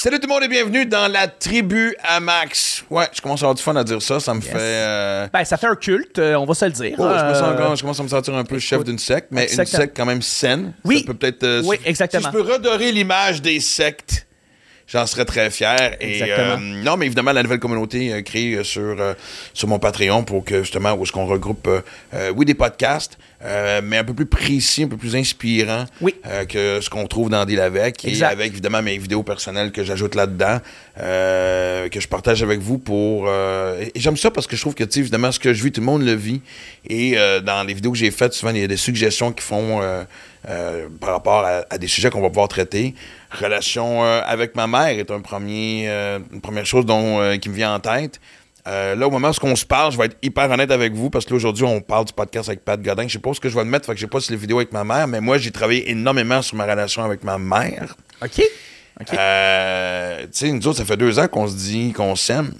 Salut tout le monde et bienvenue dans la tribu à Max. Ouais, je commence à avoir du fun à dire ça. Ça me fait. euh, Ben, ça fait un culte, euh, on va se le dire. oh, je, me sens Euh, je commence à me sentir un peu chef d'une secte, mais une Exactement. secte quand même saine. Oui. Ça peut peut-être. euh, Oui, exactement. Si je peux redorer l'image des sectes, j'en serais très fier. Et, euh, non, mais évidemment, la nouvelle communauté euh, créée euh, sur, sur mon Patreon pour que justement, où est-ce qu'on regroupe, oui, des podcasts, mais un peu plus précis, un peu plus inspirant Oui. que ce qu'on trouve dans Deal avec. Et Exact. avec évidemment mes vidéos personnelles que j'ajoute là-dedans, que je partage avec vous pour. et j'aime ça parce que je trouve que, tu sais, évidemment, ce que je vis, tout le monde le vit. Et dans les vidéos que j'ai faites, souvent, il y a des suggestions qui font euh, par rapport à, à des sujets qu'on va pouvoir traiter. Relation euh, avec ma mère est un premier, euh, une première chose dont, qui me vient en tête. Là, au moment où on se parle, je vais être hyper honnête avec vous parce que là, aujourd'hui, on parle du podcast avec Pat Godin. Je sais pas ce que je vais le mettre, fait que j'ai pas sur les vidéos avec ma mère, mais moi, j'ai travaillé énormément sur ma relation avec ma mère. OK. Tu sais, nous autres, ça fait deux ans qu'on se dit qu'on s'aime,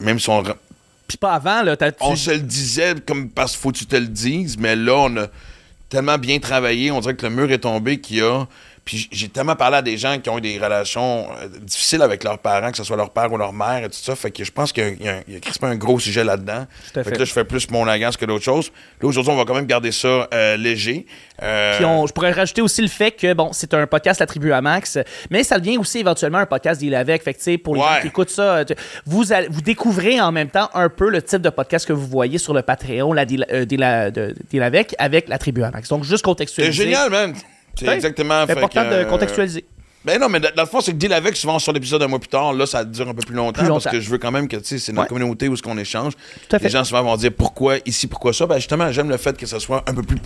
même si on, Puis pas avant, là, on se le disait comme parce qu'il faut que tu te le dises, mais là, on a tellement bien travaillé, on dirait que le mur est tombé qu'il y a. Puis j'ai tellement parlé à des gens qui ont eu des relations euh, difficiles avec leurs parents, que ce soit leur père ou leur mère et tout ça. Fait que je pense qu'il y a, il y a, un gros sujet là-dedans. Tout à fait. fait. que là, je fais plus mon agence que d'autres choses. Là, aujourd'hui, on va quand même garder ça euh, léger. Euh, Puis on- je pourrais rajouter aussi le fait que, bon, c'est un podcast attribué à Max, mais ça devient aussi éventuellement un podcast d'Il avec. Fait que, tu sais, pour les Ouais. gens qui écoutent ça, euh, tu- vous, allez- vous découvrez en même temps un peu le type de podcast que vous voyez sur le Patreon la Deal, euh, Deal avec, avec la tribu à Max. Donc, juste C'est contextualiser. génial, man. C'est exactement. C'est important que, de euh, contextualiser. Ben non, mais dans le fond, c'est que deal avec, souvent sur l'épisode un mois plus tard, là, ça dure un peu plus longtemps, Plus parce que je veux quand même que, tu sais, c'est notre Ouais. communauté où ce qu'on échange. Tout à fait. Les gens souvent vont dire pourquoi ici, pourquoi ça. Ben justement, j'aime le fait que ça soit un peu plus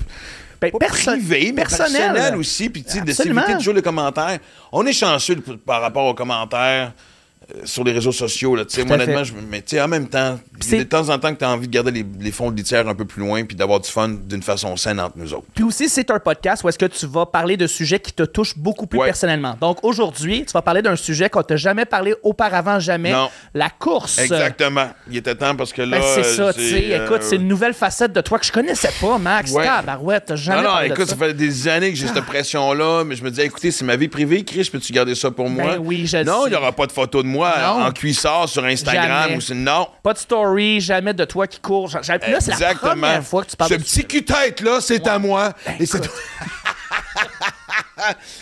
Ben, perso- privé, mais personnel. personnel, aussi, puis tu sais, de s'éviter toujours les commentaires. On est chanceux par rapport aux commentaires sur les réseaux sociaux, là, tu sais, Tout moi, honnêtement, je, mais tu sais, en même temps, c'est- de temps en temps que tu as envie de garder les, les fonds de litière un peu plus loin, puis d'avoir du fun d'une façon saine entre nous autres. Puis aussi, c'est un podcast où est-ce que tu vas parler de sujets qui te touchent beaucoup plus Ouais. personnellement. Donc aujourd'hui, tu vas parler d'un sujet qu'on t'a jamais parlé auparavant, jamais. Non. La course. Exactement. Il était temps parce que là. Ben, c'est euh, ça, tu sais. euh, Écoute, c'est une nouvelle facette de toi que je connaissais pas, Max. Ouais. Tabarouette, t'as jamais Non, non, écoute, ça. ça. fait des années que j'ai cette pression-là, mais je me disais, écoutez, c'est ma vie privée, Chris, peux-tu garder ça pour moi? Ben oui, je Non, il n'y aura pas de photo de moi Non. en cuissard sur Instagram Jamais. ou c'est. Non. Pas de story, jamais de toi qui cours. Là, c'est la première fois que tu parles Ce de petit cul-tête-là, c'est à moi. Et c'est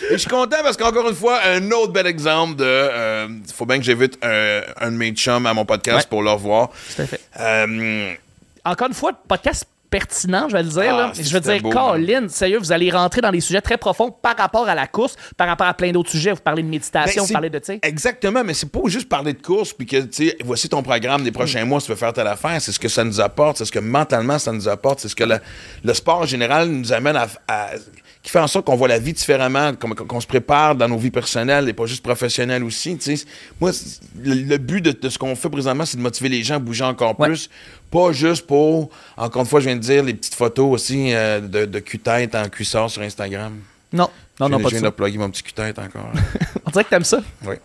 Et je suis content parce qu'encore une fois, un autre bel exemple de. euh, faut bien que j'évite un, un de mes chums à mon podcast Ouais. pour le revoir. Tout à fait. Euh, Encore une fois, podcast pertinent, je vais le dire. Ah, là. Je veux dire, beau, Colin, sérieux, vous allez rentrer dans des sujets très profonds par rapport à la course, par rapport à plein d'autres sujets. Vous parlez de méditation, Ben, vous parlez de, tu. Exactement, mais c'est pas juste parler de course puis que, tu sais, voici ton programme des prochains mois, si tu veux faire telle affaire. C'est ce que ça nous apporte, c'est ce que mentalement ça nous apporte, c'est ce que le, le sport en général nous amène à. à- qui fait en sorte qu'on voit la vie différemment, qu'on, se prépare dans nos vies personnelles et pas juste professionnelles aussi. tu sais. Moi, le, le but de, de ce qu'on fait présentement, c'est de motiver les gens à bouger encore Ouais. plus. Pas juste pour, encore une fois, je viens de dire, les petites photos aussi euh, de, de cul-tête en cuissard sur Instagram. Non, non, non, je pas je de viens ça. de plugger mon petit cul-tête encore. On dirait que t'aimes ça. Oui.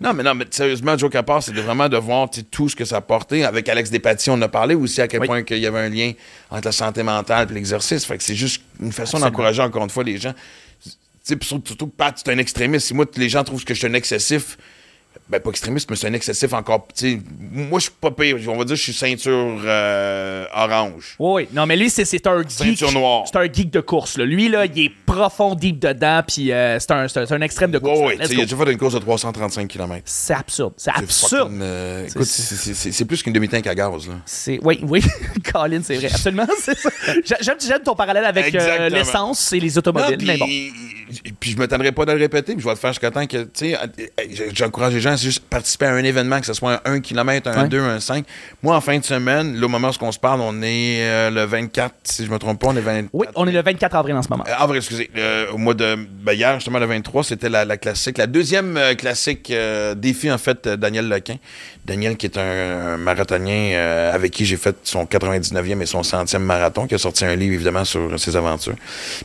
Non, mais non, mais sérieusement, Joe à part, c'est vraiment de voir tout ce que ça a apporté. Avec Alex Despatie, on en a parlé aussi à quel Oui. point qu'il y avait un lien entre la santé mentale et l'exercice. Fait que c'est juste une façon d'encourager encore une fois les gens. Tu sais, puis surtout, surtout, Pat, tu es un extrémiste. Si moi, les gens trouvent que je suis un excessif, ben pas extrémiste, mais c'est un excessif encore. moi, je suis pas pire. On va dire que je suis ceinture euh, orange. Oui, oui. Non, mais lui, c'est, un geek. Ceinture noire. C'est un geek de course. Là. Lui, là, il est profond, deep dedans, puis euh, c'est, un, extrême de course. Tu sais, Il a déjà fait une course de 335 km. C'est absurde. C'est absurde. euh, écoute, C'est- plus qu'une demi-tank à gaz. Là. Oui, oui. Colin, c'est vrai. Absolument, c'est ça. J'a- J'aime, ton parallèle avec l'essence et les Non, automobiles. puis, mais bon. puis je me tendrai pas de le répéter, puis je vais le faire jusqu'à temps que, j'encourage les gens juste participer à un événement, que ce soit un 1 km, un Ouais. 2, un 5. Moi, en fin de semaine, là, au moment où on se parle, on est euh, le 24, si je me trompe pas, on est 24. Oui, on est le 24 avril en ce moment. Euh, avril, excusez. Euh, au mois de. Ben, hier, justement, le 23, c'était la, la classique. La deuxième euh, classique euh, défi, en fait, Daniel Lequin. Daniel, qui est un, un marathonien avec qui j'ai fait son 99e et son 100e marathon, qui a sorti un livre, évidemment, sur ses aventures.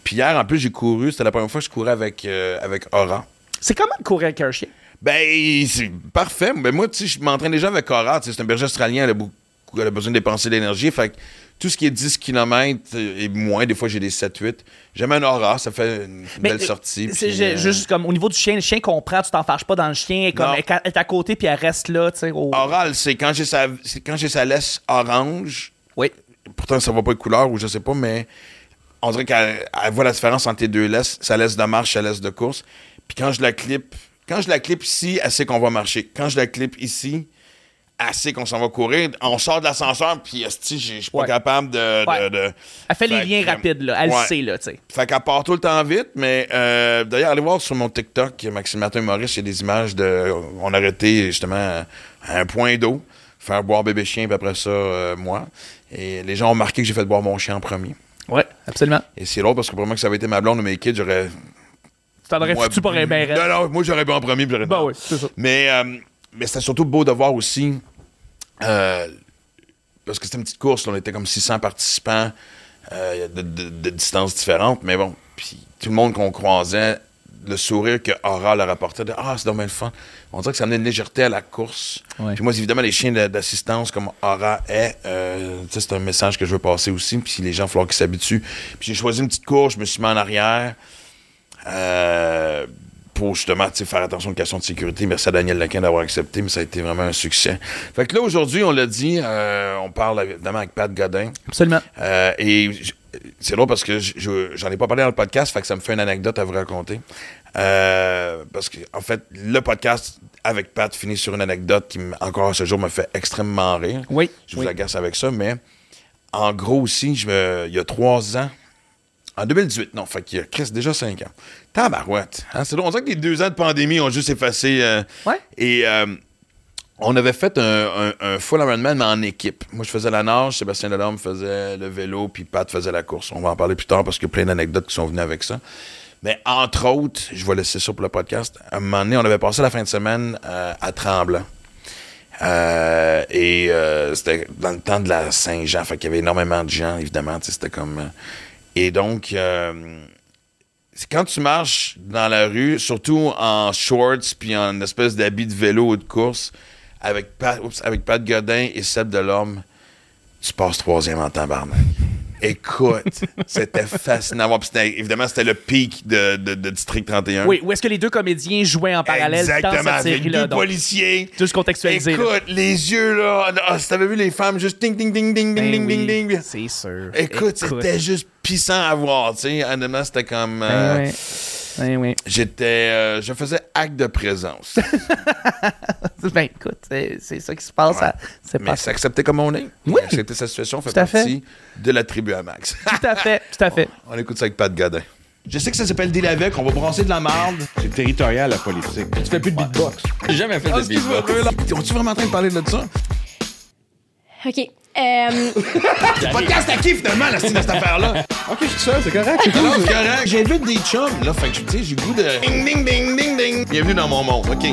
Puis hier, en plus, j'ai couru. C'était la première fois que je courais avec, avec Aura. C'est comment courir avec un chien? Ben, c'est parfait. Ben, moi, tu sais, je m'entraîne déjà avec Cora. Tu sais, C'est un berger australien. Elle a, beaucoup, elle a besoin de dépenser de l'énergie. Fait que tout ce qui est 10 km et moins, des fois j'ai des 7-8. J'aime un aura, ça fait une Mais, belle euh, sortie. C'est euh, juste comme au niveau du chien, le chien comprend, tu t'en fâches pas dans le chien, elle est comme, Non. elle est à côté puis elle reste là, tu sais. au- Oral, c'est quand j'ai sa, quand j'ai sa laisse orange. Oui. Pourtant, ça va pas de couleur ou je sais pas, mais on dirait qu'elle elle voit la différence entre les deux laisses, sa laisse de marche, sa laisse de course. Puis quand je la clip, quand je la clip ici, elle sait qu'on va marcher. Quand je la clip ici, elle sait qu'on s'en va courir. On sort de l'ascenseur, puis je suis pas Ouais. capable de, de- Ouais. de- Elle fait les liens que, rapides, là. Elle ouais. sait, là, tu sais. Fait qu'elle part tout le temps vite, mais euh, d'ailleurs, allez voir sur mon TikTok, Maxime Martin Maurice, il y a des images de. On a arrêté justement à un point d'eau, faire boire bébé chien, puis après ça, euh, moi. Et les gens ont marqué que j'ai fait boire mon chien en premier. Ouais, absolument. Et c'est drôle parce que pour moi que ça avait été ma blonde ou mes kids, j'aurais. Tu t'en aurais moi, foutu pour un bien. Non, non, moi j'aurais bu en premier, puis j'aurais Bah oui, c'est ça. mais, euh, mais c'était surtout beau de voir aussi. euh, parce que c'était une petite course, là, on était comme 600 participants euh, de, de- de distances différentes. Mais bon, puis tout le monde qu'on croisait, le sourire que Aura leur apportait, de Ah, c'est dommage le fun. On dirait que ça amenait une légèreté à la course. Ouais. Puis moi, évidemment, les chiens d'assistance comme Aura est, euh, c'est un message que je veux passer aussi. Puis les gens, il va falloir qu'ils s'habituent. Puis j'ai choisi une petite course, je me suis mis en arrière. Euh, pour justement faire attention aux questions de sécurité. Merci à Daniel Lequin d'avoir accepté, mais ça a été vraiment un succès. Fait que là, aujourd'hui, on l'a dit, euh, on parle évidemment avec Pat Godin. Absolument. Euh, et c'est drôle parce que je- je- j'en ai pas parlé dans le podcast, fait que ça me fait une anecdote à vous raconter. Euh, parce que, en fait, le podcast avec Pat finit sur une anecdote qui, encore à ce jour, me fait extrêmement rire. Oui. Je vous oui. agace avec ça, mais en gros aussi, je me- il y a trois ans, en 2018, non, fait qu'il y a Chris, déjà cinq ans. Tabarouette. Hein, c'est on dirait que les deux ans de pandémie ont juste effacé. euh, Ouais. Et euh, on avait fait un, un- un full Ironman, mais en équipe. Moi, je faisais la nage, Sébastien Delorme faisait le vélo, puis Pat faisait la course. On va en parler plus tard parce qu'il y a plein d'anecdotes qui sont venues avec ça. Mais entre autres, je vais laisser ça pour le podcast. À un moment donné, on avait passé la fin de semaine euh, à Tremblant. Euh, et euh, c'était dans le temps de la Saint-Jean, fait qu'il y avait énormément de gens, évidemment, c'était comme... et donc, euh, quand tu marches dans la rue, surtout en shorts, puis en espèce d'habit de vélo ou de course, avec Pat, oups, avec Pat Godin et Seb Delorme, tu passes troisième en tabarnak. Écoute, c'était fascinant. à voir. Puis c'était- évidemment, c'était le pic de, de- de District 31. Oui, où est-ce que les deux comédiens jouaient en parallèle Exactement, dans cette série-là? deux donc. policiers. Juste contextualiser. là. Écoute, les yeux, là. Ah, si t'avais vu les femmes, juste ding, ding, ding, ding, ding, Ben ding, oui, ding, ding. C'est sûr. Écoute, c'était juste pissant à voir, tu sais. Honnêtement, c'était comme... Ben euh, oui. Ben oui. J'étais... euh, je faisais acte de présence. Ben écoute, c'est c'est ça qui se passe. Ouais. à- C'est Mais pas c'est accepté comme on est. Oui. Accepter sa situation fait Tout à fait. partie de la tribu à Max. Tout à fait, tout à fait. on écoute ça avec Pat Godin. Je sais que ça s'appelle Deal avec, on va brasser de la marde. C'est territorial, la politique. Tu fais plus de beatbox. J'ai jamais fait de beatbox. On-tu vraiment en train de parler de ça? OK. Euh, Podcast à qui finalement, la style de cette affaire-là? Ok, je suis seul, c'est correct. c'est cool. c'est correct. J'invite des chums, là. Fait que, tu sais, j'ai le goût de. Ding, ding, ding, ding, ding. Bienvenue dans mon monde, OK.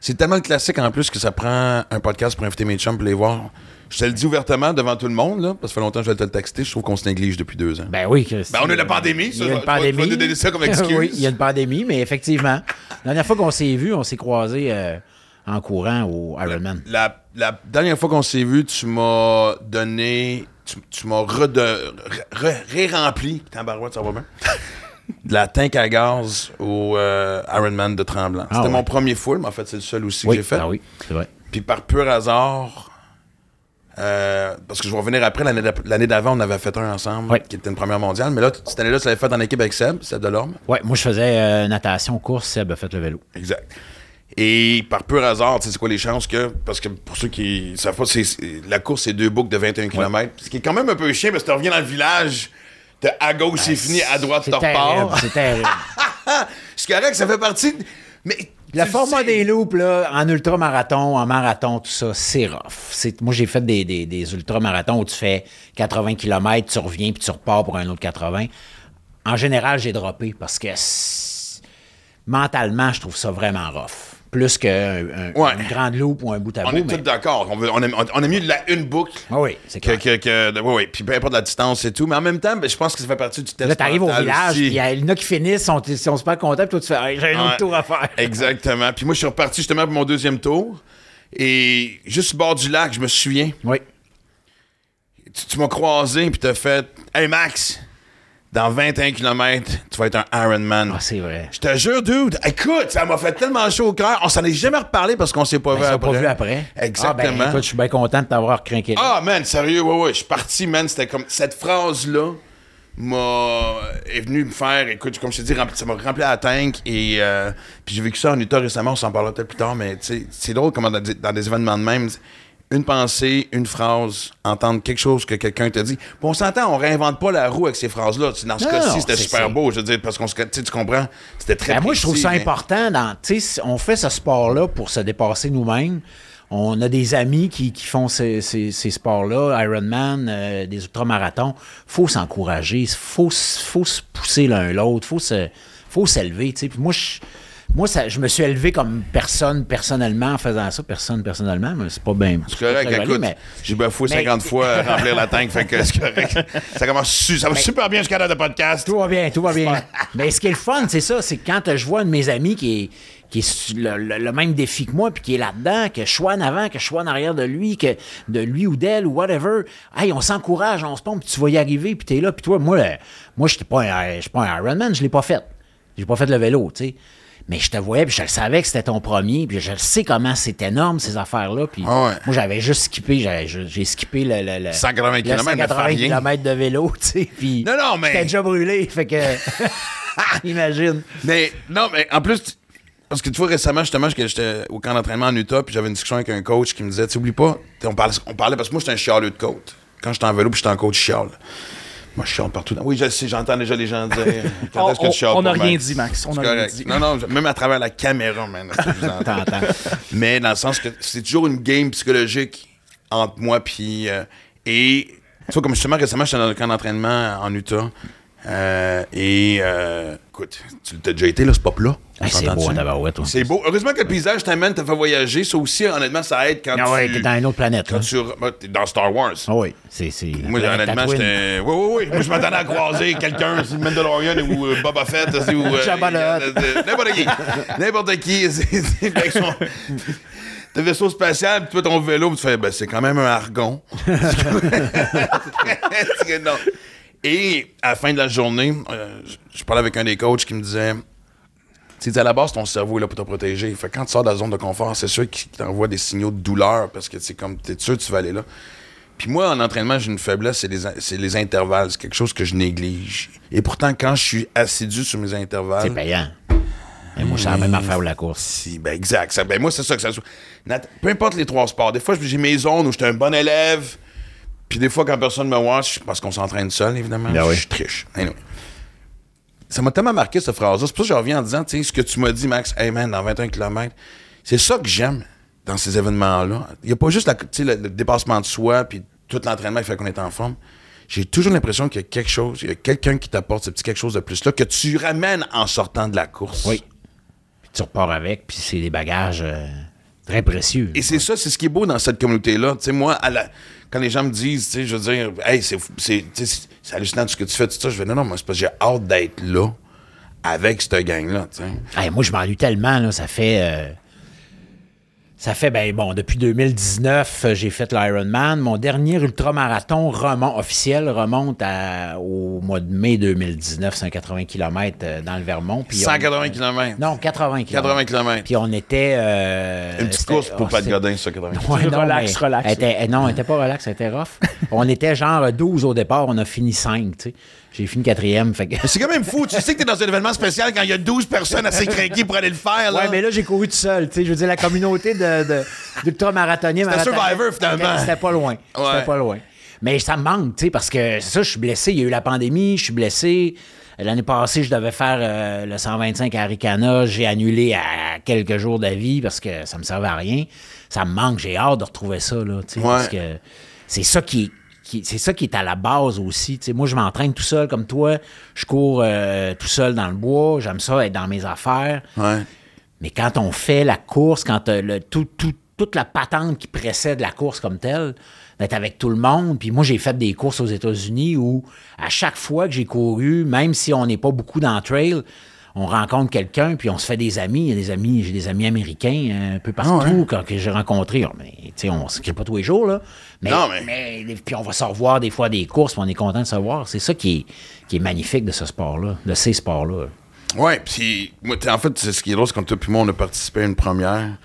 C'est tellement le classique en plus que ça prend un podcast pour inviter mes chums pour les voir. Je te le dis ouvertement devant tout le monde, là, parce que ça fait longtemps que je vais te le texter. Je trouve qu'on se néglige depuis deux ans. Ben oui, Christy. Ben, on a la pandémie, ça, Il y a une vais- je vais- je vais pandémie. te donner ça comme excuse. oui, il y a une pandémie, mais effectivement. La dernière fois qu'on s'est vu, on s'est croisés euh, en courant au Ironman. La, la dernière fois qu'on s'est vu, tu m'as donné. Tu, tu m'as re- ré-rempli. Tabarouette, ça va bien? de la tank à gaz au euh, Ironman de Tremblant. Ah C'était ouais. mon premier full, mais en fait, c'est le seul aussi oui, que j'ai fait. ah oui, c'est vrai. Puis par pur hasard, euh, parce que je vais revenir après, l'année d'avant, on avait fait un ensemble, qui était une première mondiale. Mais là, cette année-là, tu l'avais fait en équipe avec Seb, Seb Delorme. Ouais, moi, je faisais euh, natation, course, Seb a fait le vélo. Exact. Et par pur hasard, tu sais, c'est quoi les chances que. Parce que pour ceux qui savent pas, c'est, la course, c'est deux boucles de 21 km. Ce qui est quand même un peu chiant parce que tu reviens dans le village, t'as à gauche, c'est fini, à droite, tu repars. c'est terrible. C'est correct, ça fait partie. de- Mais. Le format sais- des loops, là, en ultramarathon, en marathon, tout ça, c'est rough. Moi, j'ai fait des, des, des ultramarathons où tu fais 80 km, tu reviens, puis tu repars pour un autre 80. En général, j'ai droppé parce que mentalement, je trouve ça vraiment rough. Plus qu'une Ouais. grande loupe ou un bout à On bout. est mais- tous d'accord. On, on, on aime mieux de la une boucle Ah oui, c'est que. clair. que, que de- ouais, ouais. Puis peu importe la distance et tout. Mais en même temps, ben, je pense que ça fait partie du test. Là, t'arrives au village, il y, a- en a qui finissent, ils sont super contents, puis toi, tu fais Hey, j'ai un autre Ouais. tour à faire. Exactement. Puis moi, je suis reparti justement pour mon deuxième tour. Et juste au bord du lac, je me souviens, Oui. tu, tu m'as croisé puis t'as fait Hey Max, dans 21 km, tu vas être un Ironman. Ah, c'est vrai. Je te jure, dude, écoute, ça m'a fait tellement chaud au cœur. On s'en est jamais reparlé parce qu'on s'est pas Ben, vu après. pas vu après. Exactement. Ah, ben, écoute, je suis bien content de t'avoir craqué. là. Ah, man, sérieux, ouais, ouais. Je suis parti, man. C'était comme. Cette phrase-là m'a. est venue me faire. Écoute, comme je te dis, ça m'a rempli la tank. Et. euh, puis j'ai vécu ça en Utah récemment, on s'en parlera peut-être plus tard, mais tu sais, c'est drôle comment dans des événements de même. Une pensée, une phrase, entendre quelque chose que quelqu'un te dit. Puis on s'entend, on réinvente pas la roue avec ces phrases-là. Dans ce cas-ci, c'était super beau, je veux dire, parce qu'on se. Tu comprends? C'était très Ben, moi, je trouve ça mais- important. Dans, on fait ce sport-là pour se dépasser nous-mêmes. On a des amis qui, qui font ces, ces- ces sports-là, Ironman, euh, des ultramarathons. faut s'encourager, faut, faut se pousser l'un l'autre, faut se, faut s'élever. moi, je, moi ça, je me suis élevé comme personne personnellement en faisant ça. Personne personnellement, mais c'est pas bien. C'est correct, écoute, j'ai bafoué mais- 50 fois remplir la tank, fait que c'est correct. Ça commence su- ça va super bien jusqu'à l'heure de podcast. Tout va bien, tout va bien. Mais ce qui est le fun, c'est ça, c'est que quand je vois un de mes amis qui est, qui est le, le- le même défi que moi, puis qui est là-dedans, que je sois en avant, que je sois en arrière de lui, que de lui ou d'elle ou whatever, hey, on s'encourage, on se pompe, puis tu vas y arriver, puis t'es là, puis toi, moi, le- moi, je pas un, suis pas un Ironman, je l'ai pas fait. J'ai pas fait le vélo, tu sais. Mais je te voyais, puis je le savais que c'était ton premier, puis je le sais comment c'est énorme, ces affaires-là. Puis Ah ouais. moi, j'avais juste skippé, j'ai skippé le, le- le- 180 le kilomètres, ne fait 180 rien. kilomètres de vélo, tu sais. Puis Non, non, mais- J'étais déjà brûlé, fait que. Imagine. Mais non, mais en plus, parce que tu vois, récemment, justement, que j'étais au camp d'entraînement en Utah, puis j'avais une discussion avec un coach qui me disait, tu oublie pas, on parlait, on parlait parce que moi, j'étais un chialeux de côte. Quand j'étais en vélo, puis j'étais en coach, je chiale. Moi, je chiale partout. Oui, je sais, j'entends déjà les gens dire. Quand est-ce que tu on n'a rien dit, Max. On n'a rien dit. Non, non, même à travers la caméra, man. que je vous entends? T'entends. Mais dans le sens que c'est toujours une game psychologique entre moi puis euh, et tu vois comme justement récemment j'étais dans un camp d'entraînement en Utah euh, et euh, écoute tu t'as déjà été là c'est pas plat Ah, c'est beau, en tabarouette, ouais. c'est beau heureusement que le paysage t'amène te fait voyager ça aussi honnêtement ça aide quand Ah ouais, tu t'es dans une autre planète, là. quand tu bah, t'es dans Star Wars Ah oui, c'est. c'est moi, honnêtement, j'étais. Oui, oui, oui. Moi, je m'attendais à croiser quelqu'un, le Mandalorian ou euh, Boba Fett, aussi, ou. le N'importe qui. N'importe qui. c'est- T'as vaisseau spatial, puis toi, ton vélo, puis tu fais, ben, c'est quand même un argon. C'est que non. Et à la fin de la journée, euh, je- parlais avec un des coachs qui me disait. Tu sais, à la base, ton cerveau est là pour te protéger. Fait que quand tu sors de la zone de confort, c'est sûr qu'il t'envoie des signaux de douleur parce que c'est comme, t'es sûr que tu vas aller là. Puis moi, en entraînement, j'ai une faiblesse, c'est les, c'est les intervalles. C'est quelque chose que je néglige. Et pourtant, quand je suis assidu sur mes C'est intervalles. payant. Et moi, c'est la même affaire pour la course. Si, ben exact. Ça- ben moi, c'est ça que ça soit. Peu importe les trois sports. Des fois, j'ai mes zones où j'étais un bon élève. Puis des fois, quand personne me watch, parce qu'on s'entraîne seul, évidemment, Ben oui. je triche. Anyway. Ça m'a tellement marqué, cette phrase-là. C'est pour ça que je reviens en disant, tu sais, ce que tu m'as dit, Max, hey man, dans 21 km, c'est ça que j'aime dans ces événements-là. Il n'y a pas juste la, le, le dépassement de soi, puis tout l'entraînement qui fait qu'on est en forme. J'ai toujours l'impression qu'il y a quelque chose, il y a quelqu'un qui t'apporte ce petit quelque chose de plus-là, que tu ramènes en sortant de la course. Oui. Puis tu repars avec, puis c'est des bagages euh, très précieux. Et c'est ça, c'est ce qui est beau dans cette communauté-là. Tu sais, moi, à la- quand les gens me disent, tu sais, je veux dire, hey, c'est, c'est, c'est- hallucinant tout ce que tu fais, tout ça, je vais, non, non, moi, c'est parce que j'ai hâte d'être là avec cette gang-là, tu sais. Hey, moi, je m'ennuie tellement, là, ça fait. euh, ça fait, ben bon, depuis 2019, euh, j'ai fait l'Ironman. Mon dernier ultramarathon remonte, officiel remonte à- au mois de mai 2019, 180 km dans le Vermont. Puis on- 180 km. Non, 80 km. 80 km. Puis on était. euh, Une petite course pour oh, Pat Godin, ça, 80 km. Ouais, non, Relax, mais relax. elle était- elle- non, elle était pas relax, elle était rough. on était genre 12 au départ, on a fini 5, tu sais. J'ai fini quatrième, fait que... C'est quand même fou. Tu sais que t'es dans un événement spécial quand il y a 12 personnes assez craquées pour aller le faire, là. Ouais, mais là, j'ai couru tout seul. Je veux dire, la communauté de, de, d'ultramarathoniens. C'était Survivor, finalement. C'était, pas loin. Ouais. C'était pas loin. Mais ça me manque, tu sais, parce que ça, je suis blessé. Il y a eu la pandémie, je suis blessé. L'année passée, je devais faire euh, le 125 à Aricana. J'ai annulé à quelques jours d'avis parce que ça me servait à rien. Ça me manque. J'ai hâte de retrouver ça, là, tu sais, Ouais. parce que c'est ça qui qui- c'est ça qui est à la base aussi. Moi, je m'entraîne tout seul comme toi. Je cours euh, tout seul dans le bois. J'aime ça être dans mes affaires. Ouais. Mais quand on fait la course, quand le, tout, tout- toute la patente qui précède la course comme telle, d'être avec tout le monde. Puis moi, j'ai fait des courses aux États-Unis où, à chaque fois que j'ai couru, même si on n'est pas beaucoup dans le trail, on rencontre quelqu'un, puis on se fait des amis. Il y a des amis, j'ai des amis américains euh, un peu partout quand que j'ai rencontré. Oh, Mais, tu sais, on s'écrit pas tous les jours, là. Mais, Non, mais- mais- puis on va se revoir des fois à des courses, puis on est content de se voir. C'est ça qui est, qui est magnifique de ce sport-là, de ces sports-là. Ouais, puis en fait, c'est ce qui est drôle, c'est quand toi puis moi, on a participé à une première.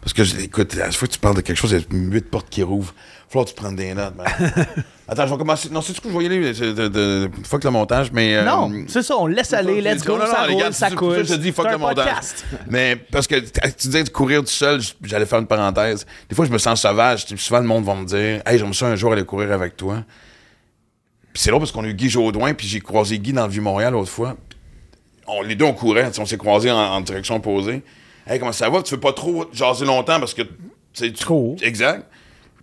Parce que, écoute, à chaque fois que tu parles de quelque chose, il y a huit portes qui rouvrent. Faut que tu prennes des notes, man. Attends, je vais commencer. Non, c'est du coup, je vais y aller. De, de, fuck le montage, mais. euh, Non, c'est ça, on laisse aller, let's go, Non, non, ça roule, gars, ça coule. je te dis fuck le montage. Mais parce que tu disais de courir tout seul, j'allais faire une parenthèse. Des fois, je me sens sauvage. Souvent, le monde va me dire Hey, j'aimerais ça un jour aller courir avec toi. Puis c'est drôle parce qu'on a eu Guy Jodoin, puis j'ai croisé Guy dans le Vieux-Montréal l'autre fois. On, les deux, on courait. On s'est croisés en, en direction opposée. Hey, comment ça va? Tu veux pas trop jaser longtemps parce que. cours. Exact.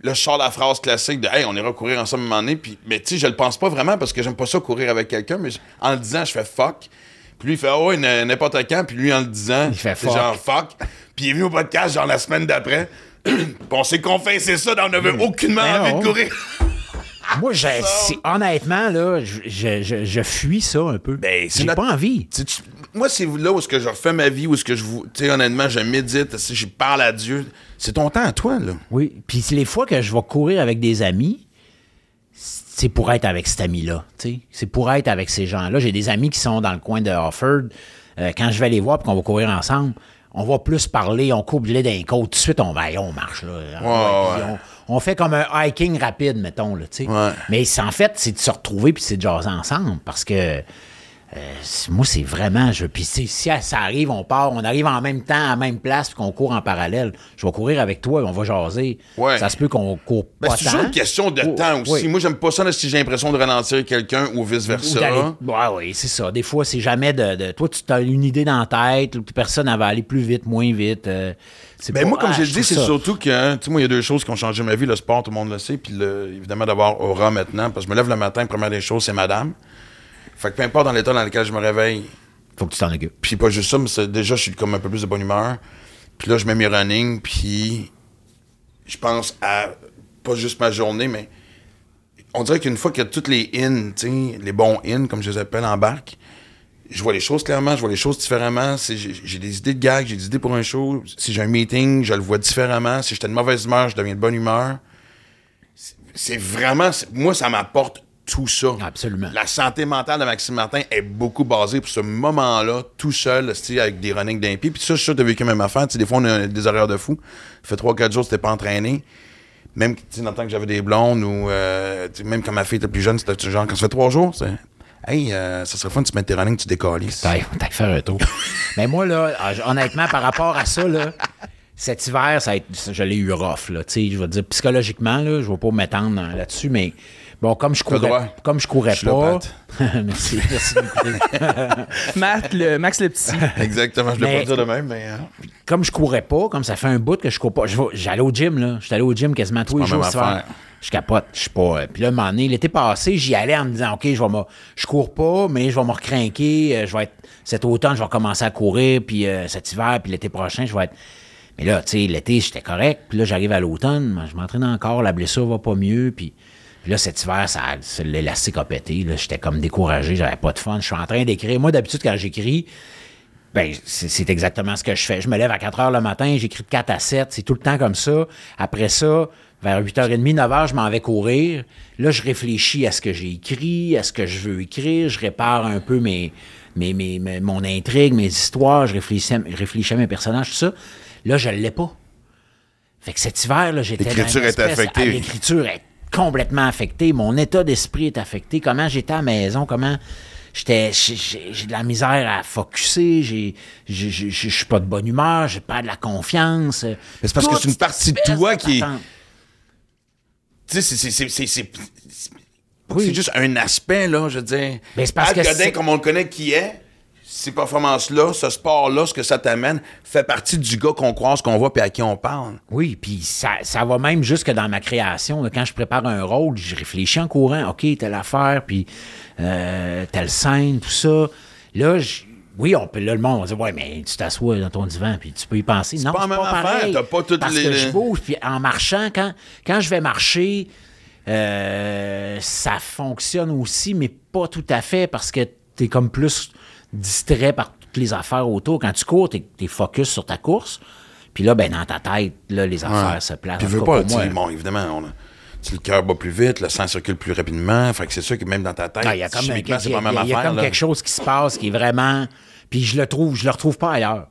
Là, je sors la phrase classique de Hey, on ira courir ensemble un moment donné. Puis, mais tu sais, je le pense pas vraiment parce que j'aime pas ça courir avec quelqu'un. Mais en le disant, je fais fuck. Puis lui, il fait Oh, n'importe quand. Puis lui, en le disant, Il fait fuck. genre fuck. Puis il est venu au podcast, genre la semaine d'après. Puis on s'est confessé ça, on n'avait aucunement Mais envie de courir. Moi, je- honnêtement, là, je, je, je- je fuis ça un peu. Ben, J'ai notre- pas envie. Tu moi, c'est là où est-ce que je refais ma vie, où est-ce que je vous. Tu sais, honnêtement, je médite, je parle à Dieu. C'est ton temps à toi, là. Oui. Puis les fois que je vais courir avec des amis, c'est pour être avec cet ami-là. C'est pour être avec ces gens-là. J'ai des amis qui sont dans le coin de Offord. Euh, quand je vais les voir et qu'on va courir ensemble, on va plus parler, on coupe les d'un côte. Tout de suite, on va, on marche. Là. Ouais, ouais. On, on fait comme un hiking rapide, mettons. Là, tu sais. Ouais. Mais en fait, c'est de se retrouver puis c'est de jaser ensemble parce que. Euh, moi, c'est vraiment. Je, puis si ça arrive, on part, on arrive en même temps, à la même place, puis qu'on court en parallèle. Je vais courir avec toi et on va jaser. Ouais. Ça se peut qu'on court Ben, pas c'est toujours une question de Oh, temps aussi. oui. Moi, j'aime pas ça si j'ai l'impression de ralentir quelqu'un ou vice-versa. d'aller- Ouais, oui, c'est ça. Des fois, c'est jamais de, de- Toi, tu as une idée dans la tête, puis personne elle va aller plus vite, moins vite. euh, c'est Ben pas- moi, comme ah, je dit, trouve c'est surtout que, tu sais, moi, il y a deux choses qui ont changé ma vie. Le sport, tout le monde le sait. Puis le- évidemment, d'avoir aura maintenant. Parce que je me lève le matin, première des choses, c'est madame. Fait que peu importe dans l'état dans lequel je me réveille, Faut que tu t'en occupes. puis pas juste ça, mais déjà, je suis comme un peu plus de bonne humeur. Puis là, je mets mes running, puis je pense à pas juste ma journée, mais on dirait qu'une fois que toutes les in, les bons in, comme je les appelle, embarquent, je vois les choses clairement, je vois les choses différemment. J'ai des idées de gag, j'ai des idées pour un show. Si j'ai un meeting, je le vois différemment. Si j'étais de mauvaise humeur, je deviens de bonne humeur. C'est- vraiment... Moi, ça m'apporte tout ça. Absolument. La santé mentale de Maxime Martin est beaucoup basée pour ce moment-là, tout seul, tu avec des running d'un pied. Puis ça, je suis sûr que t'as vécu la même affaire. Tu sais, des fois, on a des horaires de fou. Ça fait 3-4 jours que t'es pas entraîné. Même tu dans le temps que j'avais des blondes ou euh, tu même quand ma fille était plus jeune, c'était genre, quand ça fait 3 jours, c'est. Hey, euh, ça serait fun de tu mets tes running, tu décolles. T'as t'as faire un tour. Mais moi, là, ah, honnêtement, par rapport à ça, là, cet hiver, ça a été- je l'ai eu rough. Là, Tu je veux dire, psychologiquement, là, je ne vais pas m'étendre dans- là-dessus, mais bon, comme je T'as droit. courais, comme je courais Je pas. Merci, merci. Matt, le, Max le petit. Exactement, je ne Mais- pas dire de même, mais. hein. comme je courais pas, comme ça fait un bout que je cours pas, j'allais au gym, là. J'étais allé au gym quasiment tous les jours. Je capote, je suis pas. euh, Puis là, un moment donné, l'été passé, j'y allais en me disant, OK, je vais me, je cours pas, mais je vais me recrinquer. euh, Je vais être, cet automne, je vais commencer à courir, puis euh, cet hiver, puis l'été prochain, je vais être. Mais là, tu sais, l'été, j'étais correct. Puis là, j'arrive à l'automne, je m'entraîne encore, la blessure va pas mieux, puis. Puis là, cet hiver, ça, l'élastique a pété. là. J'étais comme découragé, j'avais pas de fun. Je suis en train d'écrire. Moi, d'habitude, quand j'écris, ben, c'est exactement ce que je fais. Je me lève à 4 heures le matin, j'écris de 4 à 7, c'est tout le temps comme ça. Après ça, vers 8h30, 9h, je m'en vais courir. Là, je réfléchis à ce que j'ai écrit, à ce que je veux écrire, je répare un peu mes, mes, mes- mes- mon intrigue, mes histoires, je réfléchis, à- je réfléchis à mes personnages, tout ça. Là, je ne l'ai pas. Fait que cet hiver, là, j'étais dans L'écriture est affectée. L'écriture est complètement affectée. Mon état d'esprit est affecté. Comment j'étais à la maison, comment j'étais, j'ai- de la misère à focusser, j'ai, je suis pas de bonne humeur, j'ai pas de la confiance. Mais c'est parce que c'est une partie de toi qui est-. Tu sais, c'est- c'est- Oui. Juste un aspect, là, je veux dire. Mais c'est parce Al que Godin, comme on le connaît, qui est, ces performances-là, ce sport-là, ce que ça t'amène, fait partie du gars qu'on croise, qu'on voit, puis à qui on parle. Oui, puis ça, ça va même jusque dans ma création. Quand je prépare un rôle, je réfléchis en courant. OK, telle affaire, puis euh, telle scène, tout ça. Là, je- oui, on peut, là, le monde va dire, ouais, mais tu t'assois dans ton divan, puis tu peux y penser. Non, pas c'est même pas affaire, pareil. t'as pas toutes parce les- que je bouge, puis en marchant, quand, quand je vais marcher, euh, ça fonctionne aussi, mais pas tout à fait, parce que t'es comme plus distrait par toutes les affaires autour. Quand tu cours, t'es es focus sur ta course. Puis là, ben, dans ta tête, là, les affaires Ouais. se placent. Puis veux pas, tu pour moi, bon, évidemment, on a- tu sais, le cœur bat plus vite, le sang circule plus rapidement. Fait que c'est sûr que même dans ta tête, Ah, il y a comme, chimiquement, c'est il y a- pas la même il y a affaire. comme là. quelque chose qui se passe qui est vraiment. Puis je le trouve, je le retrouve pas ailleurs.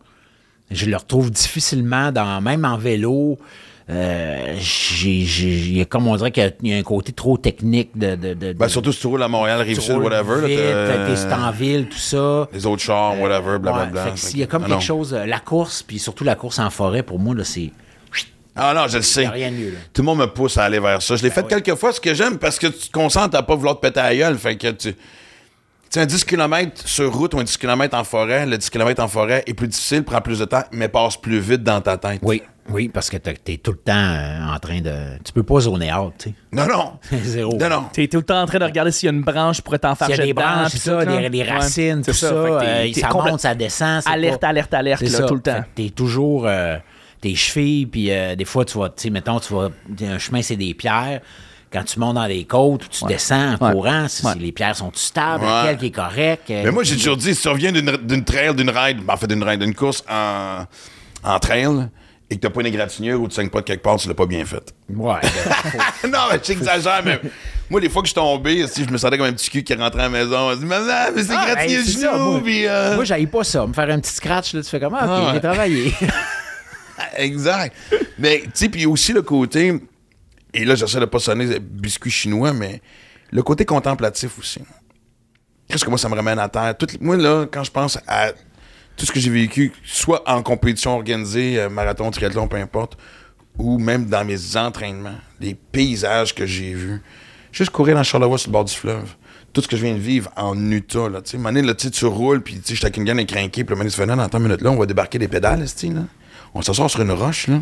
Je le retrouve difficilement, dans, même en vélo. Euh, j'ai- il y a comme on dirait qu'il y a- il y a un côté trop technique de. de, de- Ben, de- surtout si tu roules à Montréal, Rive-Sud, whatever. vite, t'es en ville, tout ça. Les autres chars, whatever, blablabla. Ouais, il y a comme Ah, quelque non. chose. euh, La course, puis surtout la course en forêt, pour moi, là, c'est. Ah non, je le sais. rien de mieux, là. Tout le monde me pousse à aller vers ça. Je l'ai fait oui. quelques fois, ce que j'aime, parce que tu te concentres à pas vouloir te péter à la gueule. Fait que tu. Tu sais, un 10 km sur route ou un 10 km en forêt, le 10 km en forêt est plus difficile, prend plus de temps, mais passe plus vite dans ta tête. Oui, oui, parce que t'es tout le temps euh, en train de. Tu peux pas zoner out, tu sais. Non, non. Zéro. Non, non. T'es tout le temps en train de regarder s'il y a une branche pour S'il y a des branches, ça, des, racines, tout ça, euh, ça complète- monte, ça descend. Alerte, pas- alerte, alerte, là, ça. tout le temps. T'es toujours euh, tes chevilles, puis euh, des fois, tu vas, tu sais, mettons, tu vas, un chemin, c'est des pierres. Quand tu montes dans les côtes, tu descends en Ouais. courant, si, Ouais. si les pierres sont stables, Ouais. laquelle qui est correcte. euh, Mais moi, j'ai toujours dit, si tu reviens d'une trail, d'une ride, ben, en fait, d'une ride, d'une course en, en trail, et que t'as pas une égratignure ou tu saignes pas de quelque part, tu l'as pas bien fait. Ouais, ben, faut- non, mais j'exagère, mais moi, les fois que je suis tombé, si je me sentais comme un petit cul qui rentrait à la maison, je me dis, maman, mais c'est Ah, gratigné ben, le c'est ça, genou, moi. puis, euh, Moi, j'aille pas ça. Me faire un petit scratch, là, tu fais comme, ah, OK, Ah, ouais. j'ai travaillé. Exact. mais, tu sais, puis aussi le côté, et là, j'essaie de pas sonner biscuit chinois, mais le côté contemplatif aussi. Qu'est-ce que moi, ça me ramène à terre? Moi, là, quand je pense à tout ce que j'ai vécu, soit en compétition organisée, euh, marathon, triathlon, peu importe, ou même dans mes entraînements, les paysages que j'ai vus, juste courir dans Charlevoix sur le bord du fleuve, tout ce que je viens de vivre en Utah, là, tu sais, là, tu roules, puis tu sais, avec une gamme écrinquée, puis le moment tu fais, non, dans 10 minutes, là, on va débarquer des pédales, là. On s'assoit sur une roche, là.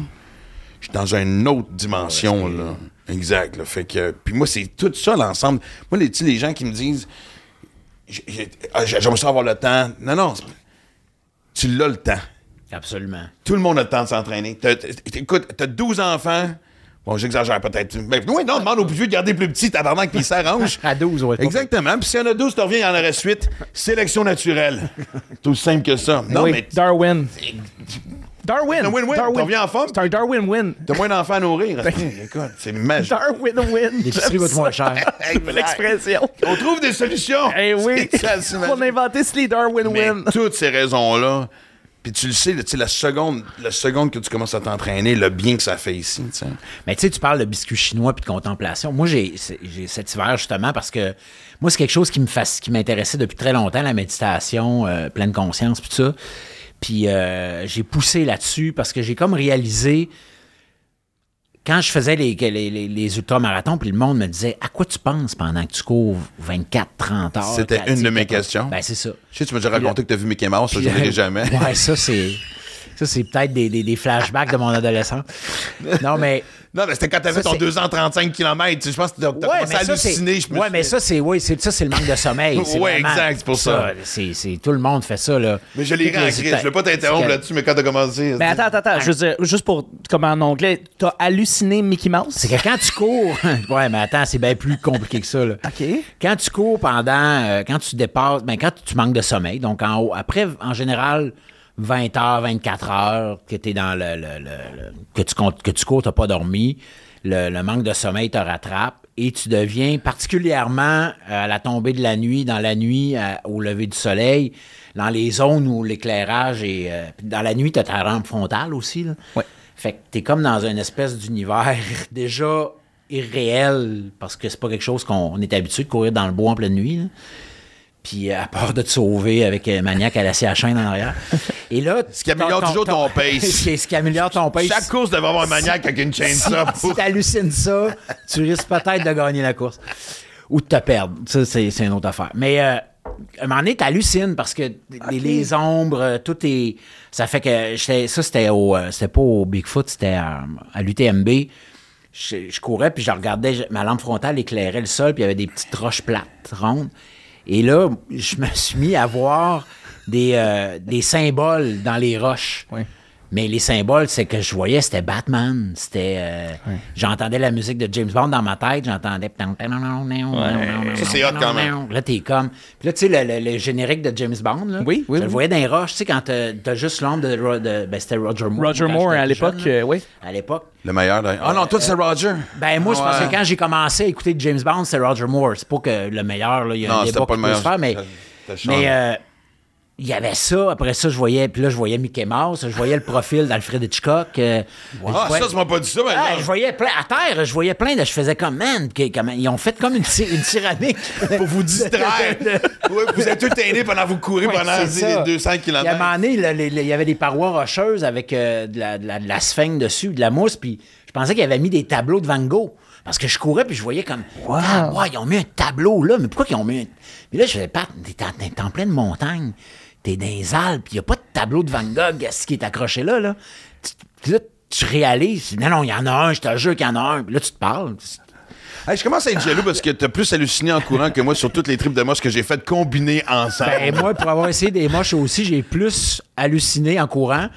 Je suis dans une autre dimension, là. Exact, là. Fait que, puis moi, c'est tout ça, l'ensemble. Moi, les, les gens qui me disent, ah, j'ai- j'aimerais ça avoir le temps. Non, non, tu l'as le temps. Absolument. Tout le monde a le temps de s'entraîner. Écoute, t'as 12 enfants. Bon, j'exagère peut-être. Mais oui, non, demande au plus vieux de garder plus petit, tabarnak, puis il s'arrange. À 12, ouais. Exactement. Puis s'il y en a 12, tu reviens, il y en aurait suite. Sélection naturelle. Aussi simple que ça. Non, oui, mais Darwin. Darwin. C'est un win-win. Darwin. T'en reviens en forme? C'est un Darwin-win. t'as moins d'enfants à nourrir. Écoute, c'est magique. Darwin-win. L'épicerie va être moins cher. L'expression. On trouve des solutions. Eh oui. On a inventé les Mais Darwin-win. toutes ces raisons-là, puis tu le sais, là, tu sais, la seconde, la seconde que tu commences à t'entraîner, le bien que ça fait ici, tu sais. Mais tu sais, tu parles de biscuits chinois puis de contemplation. Moi, j'ai cet hiver justement parce que moi, c'est quelque chose qui me qui m'intéressait depuis très longtemps, la méditation, euh, pleine conscience, puis tout ça. Puis euh, j'ai poussé là-dessus parce que j'ai comme réalisé quand je faisais les, les, les, les ultramarathons, puis le monde me disait À quoi tu penses pendant que tu cours 24, 30 heures C'était une de mes questions. Ben, c'est ça. Je sais, tu m'as déjà raconté que tu as vu Mickey Mouse, ça, je ne jamais. Ouais, ça, c'est. Ça, c'est peut-être des, des, des flashbacks de mon adolescence. Non, mais. Non, mais c'était quand t'avais ton c'est- 235 km. Je pense que t'as Ouais, commencé à halluciner. je me ouais, suis- mais ça, c'est oui, c'est ça, c'est le manque de sommeil. Vraiment- exact, c'est pour ça. C'est, c'est- tout le monde fait ça là. Mais je l'ai rentré. Je veux pas t'interrompre là-dessus, mais quand t'as commencé. Mais attends, attends, attends. Je veux dire, juste pour, comme en anglais, t'as halluciné Mickey Mouse? C'est que quand tu cours, ouais, mais attends, c'est bien plus compliqué que ça là. OK. Quand tu cours pendant, euh, quand tu dépasses, ben quand tu manques de sommeil, donc en haut, après, en général, 20 heures, 24 heures, que tu dans le, le- le- le- que tu comptes- que tu cours, t'as pas dormi, le, manque de sommeil te rattrape et tu deviens particulièrement euh, à la tombée de la nuit, dans la nuit, à- au lever du soleil, dans les zones où l'éclairage est, euh, dans la nuit, t'as ta rampe frontale aussi, là. Ouais. Fait que t'es comme dans une espèce d'univers déjà irréel parce que c'est pas quelque chose qu'on on est habitué de courir dans le bois en pleine nuit. là. Puis euh, à part de te sauver avec euh, Maniac à la chaîne en arrière. Et là, Ce qui améliore toujours ton pace. ce, qui, ce qui améliore ton pace. Chaque course devrait avoir un maniaque avec une chaîne ça. si t'hallucines ça, tu risques peut-être de gagner la course. Ou de te perdre. Ça, c'est, c'est une autre affaire. Mais euh, à un moment donné, t'hallucines parce que les, les ombres, euh, tout est. Ça fait que j'étais- ça, c'était au. c'était pas au Bigfoot, c'était à, à l'UTMB. Je, je courais, puis je regardais, ma lampe frontale éclairait le sol, puis il y avait des petites roches plates, rondes. Et là, je me suis mis à voir des, euh, des symboles dans les roches. Mais les symboles, c'est que je voyais, c'était Batman. C'était. euh, J'entendais la musique de James Bond dans ma tête. J'entendais. Ça, c'est hot quand même. Là, t'es comme. Puis là, tu sais, le, le- le générique de James Bond, là, Oui, oui, je le voyais dans les roches. Tu sais, quand t'as t'as juste l'ombre de, de- Ben, c'était Roger Moore. Roger Moore, à l'époque, euh, oui. À l'époque. Le meilleur. d'ailleurs. Ah non, toi, c'est Roger. Ben, moi, je pense Ouais. que quand j'ai commencé à écouter James Bond, c'est Roger Moore. C'est pas que le meilleur, là. Il y a Non, un débat pas le meilleur. faire, mais. Mais. Il y avait ça, après ça, je voyais, puis là, je voyais Mickey Mouse, je voyais le profil d'Alfred Hitchcock. euh, Ah, voyais- ça, tu m'as pas dit ça, mais. Ah, je voyais plein, à terre, je voyais plein de, je faisais comme, man, ils ont fait comme une, une tyrannique. Pour vous distraire. Ouais, vous êtes tout aidés pendant que vous courez Ouais, pendant les ça. 200 Puis à un moment km. donné, là, les- les- il y avait des parois rocheuses avec euh, de, la, de la- de la sphène dessus, de la mousse, puis je pensais qu'ils avaient mis des tableaux de Van Gogh. Parce que je courais, puis je voyais comme, ah, ouais, ils ont mis un tableau là, mais pourquoi ils ont mis un. Puis là, je faisais, en, t'es en pleine montagne, t'es dans les Alpes, il n'y a pas de tableau de Van Gogh ce qui est accroché là, là. Tu- là, tu réalises, non, non, il y en a un, je te jure qu'il y en a un. Puis là, tu te parles. Hey, je commence à être jaloux parce que t'as plus halluciné en courant que moi sur toutes les tripes de moche que j'ai faites combiner ensemble. Ben, moi, pour avoir essayé des moches aussi, j'ai plus halluciné en courant,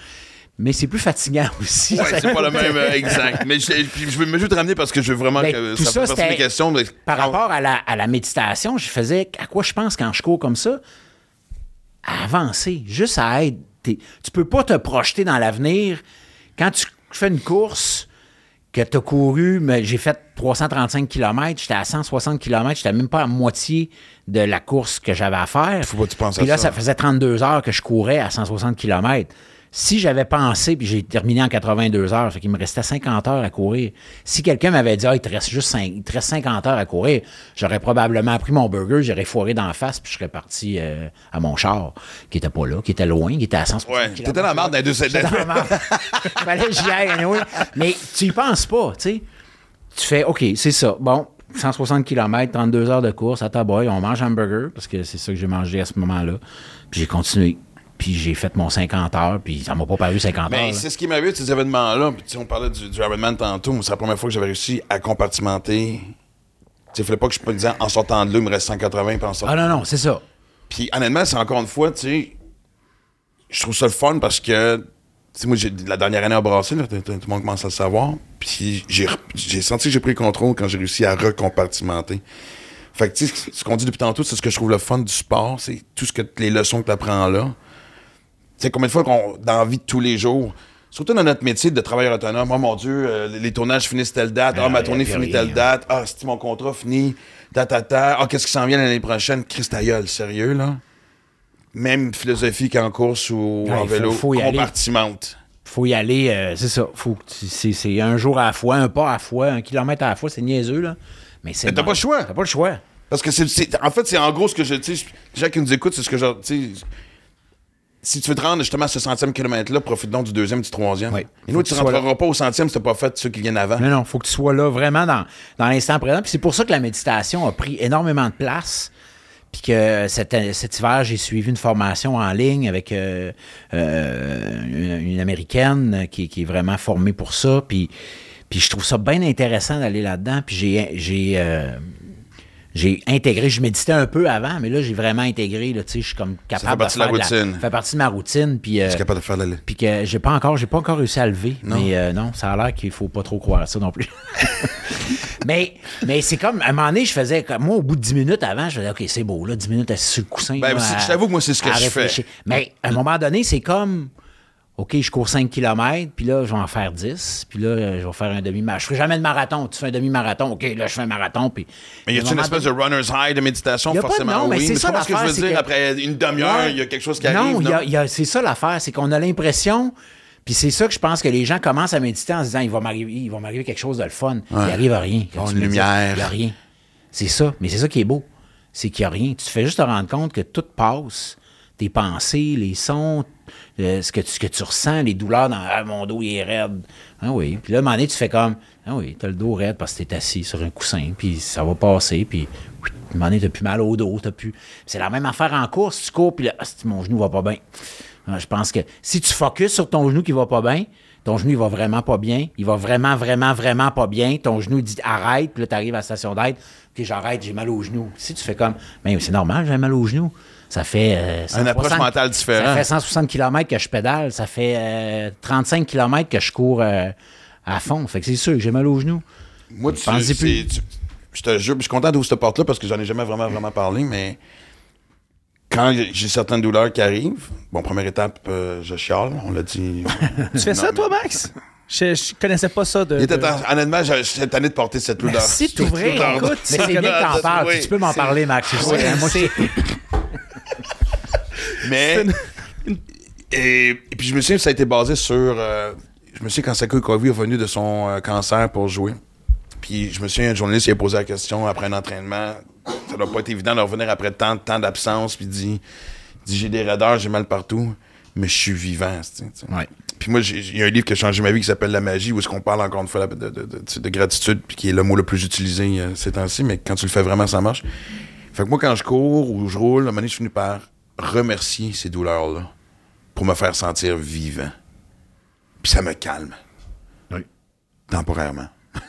mais c'est plus fatigant aussi. Ouais, c'est pas le même euh, exact. Mais je, puis je veux me juste ramener parce que je veux vraiment Ben, que tout ça, ça, mes questions. mais- Par rapport à la, à la méditation, je faisais à quoi je pense quand je cours comme ça? À avancer, juste à être. Tu peux pas te projeter dans l'avenir. Quand tu fais une course que tu as couru, mais j'ai fait 335 km, j'étais à 160 km, j'étais même pas à moitié de la course que j'avais à faire. Faut pas que tu penses à Puis là, ça. ça faisait 32 heures que je courais à 160 km. Si j'avais pensé, puis j'ai terminé en 82 heures, fait qu'il me restait 50 heures à courir. Si quelqu'un m'avait dit, ah, il te reste juste 5, il te reste 50 heures à courir, j'aurais probablement pris mon burger, j'aurais foiré d'en face, puis je serais parti euh, à mon char, qui était pas là, qui était loin, qui était à 160 Ouais, t'étais dans la merde dans les deux J'étais dans la merde. Fallait que j'y aille, anyway. Mais tu y penses pas, tu sais. Tu fais, OK, c'est ça. Bon, 160 km, 32 heures de course à Taboy, on mange un burger, parce que c'est ça que j'ai mangé à ce moment-là. Puis j'ai continué. Puis j'ai fait mon 50 heures, puis ça m'a pas paru 50 Mais heures. Ben, c'est ce qui m'avait de ces événements-là. Puis, on parlait du, du Ironman tantôt, mais c'est la première fois que j'avais réussi à compartimenter. Tu sais, il fallait pas que je me disais en sortant de là, il me reste 180 puis en sortant. Ah non, non, c'est ça. Puis honnêtement, c'est encore une fois, tu sais, je trouve ça le fun parce que, tu sais, moi, j'ai, la dernière année à brasser, tout le monde commence à le savoir. Puis j'ai senti que j'ai pris le contrôle quand j'ai réussi à recompartimenter. Fait que, tu sais, ce qu'on dit depuis tantôt, c'est ce que je trouve le fun du sport, c'est tout ce que les leçons que tu apprends là. Tu sais, combien de fois qu'on, dans la vie de tous les jours, surtout dans notre métier de travailleur autonome, oh mon Dieu, euh, les tournages finissent telle date, ah, Ah, ma tournée finit telle date, ah, c'est mon contrat fini, ta ta ta, ah, qu'est-ce qui s'en vient l'année prochaine, Christ ta gueule, sérieux, là? Même philosophie qu'en course ou en faut- vélo, faut y aller. compartimente. faut y aller, euh, c'est ça. Faut c'est, c'est un jour à la fois, un pas à la fois, un kilomètre à la fois, c'est niaiseux, là. Mais c'est Mais t'as pas le choix. T'as pas le choix. Parce que c'est, c'est- en fait, c'est en gros ce que je, les gens qui nous écoutent, c'est ce que je, si tu veux te rendre justement à ce centième kilomètre-là, profite donc du deuxième, du troisième. Oui. Et nous, tu tu sois rentreras pas au centième si t'as pas fait ceux qui viennent avant. Non, non, faut que tu sois là vraiment dans, dans l'instant présent. Puis c'est pour ça que la méditation a pris énormément de place. Puis que cet, cet hiver, j'ai suivi une formation en ligne avec euh, euh, une, une Américaine qui, qui est vraiment formée pour ça. Puis, puis je trouve ça bien intéressant d'aller là-dedans. Puis j'ai, j'ai, euh, j'ai intégré, je méditais un peu avant, mais là, j'ai vraiment intégré. Là, tu sais, je suis comme capable fait partie de de la faire routine. ça fait partie de ma routine. Puis, euh, capable de faire la puis que j'ai pas encore, j'ai pas encore réussi à lever. Mais euh, non, ça a l'air qu'il faut pas trop croire à ça non plus. mais mais c'est comme, à un moment donné, je faisais, comme, moi, au bout de 10 minutes avant, je faisais, OK, c'est beau, là, 10 minutes assis sur le coussin. Ben, là, c'est- à- je t'avoue que moi, c'est ce que je fais. réfléchir. Mais à un moment donné, c'est comme, OK, je cours 5 km, puis là, je vais en faire 10, puis là, je vais faire un demi-marathon. Je ferai jamais de marathon. Tu fais un demi-marathon, OK, là, je fais un marathon, puis... Mais y a-tu une espèce de runner's high de méditation, pas de- forcément? non, mais oui, c'est ça ce que je veux dire? que- Après une demi-heure, il y a quelque chose qui non, arrive, y non? a- il y a- c'est ça l'affaire, c'est qu'on a l'impression, puis c'est ça que je pense que les gens commencent à méditer en se disant, il va m'arriver, il va m'arriver quelque chose de le fun. Il arrive à rien. quand une lumière. Il n'y a rien. C'est ça, mais c'est ça qui est beau. C'est qu'il n'y a rien. Tu te fais juste te rendre compte que tout passe. Tes pensées, les sons, euh, ce, que tu, tu ressens, les douleurs dans ah, mon dos, il est raide. Ah oui. Puis là, à un moment donné, tu fais comme Ah oui, t'as le dos raide parce que t'es assis sur un coussin, puis ça va passer, puis à un moment donné, t'as plus mal au dos, t'as plus. C'est la même affaire en course, tu cours, puis là, mon genou va pas bien. Ah, Je pense que si tu focuses sur ton genou qui va pas bien, ton genou il va vraiment pas bien, il va vraiment, vraiment, vraiment pas bien, ton genou dit arrête, puis là, t'arrives à la station d'aide, puis j'arrête, j'ai mal au genou. Si tu fais comme, mais c'est normal, j'ai mal au genou. Ça fait. euh, Une approche 160 mentale Ça fait 160 km que je pédale. Ça fait euh, 35 km que je cours euh, à fond. Fait que c'est sûr que j'ai mal aux genoux. Moi, tu, plus. tu- je te jure, je suis content d'ouvrir cette porte-là parce que j'en ai jamais vraiment, vraiment parlé, mais quand j'ai certaines douleurs qui arrivent, bon, première étape, euh, je chiale, on l'a dit. Tu fais ça, toi, Max? Je, je connaissais pas ça de. Il était de- en- honnêtement, j'ai- j'étais tanné de porter cette douleur. T'ouvrir. Cette douleur. Écoute, Mais c'est bien que t'en parles. Oui. Tu peux m'en parler, Max. aussi. Moi, c'est- Mais. Et, et puis je me souviens que ça a été basé sur. euh, je me souviens quand Sako Kovi est venu de son euh, cancer pour jouer. Puis je me souviens, un journaliste il a posé la question après un entraînement. Ça doit pas être évident de revenir après tant de temps d'absence. Puis il dit, dit J'ai des raideurs, j'ai mal partout, mais je suis vivant. Ouais. Puis moi, j'ai- il y a un livre qui a changé ma vie qui s'appelle La magie, où est-ce qu'on parle encore une fois de, de- de- de- de gratitude, puis qui est le mot le plus utilisé euh, ces temps-ci, mais quand tu le fais vraiment, ça marche. Fait que moi, quand je cours ou je roule, à un moment donné, je finis par remercier ces douleurs-là pour me faire sentir vivant. Puis ça me calme. Oui. Temporairement.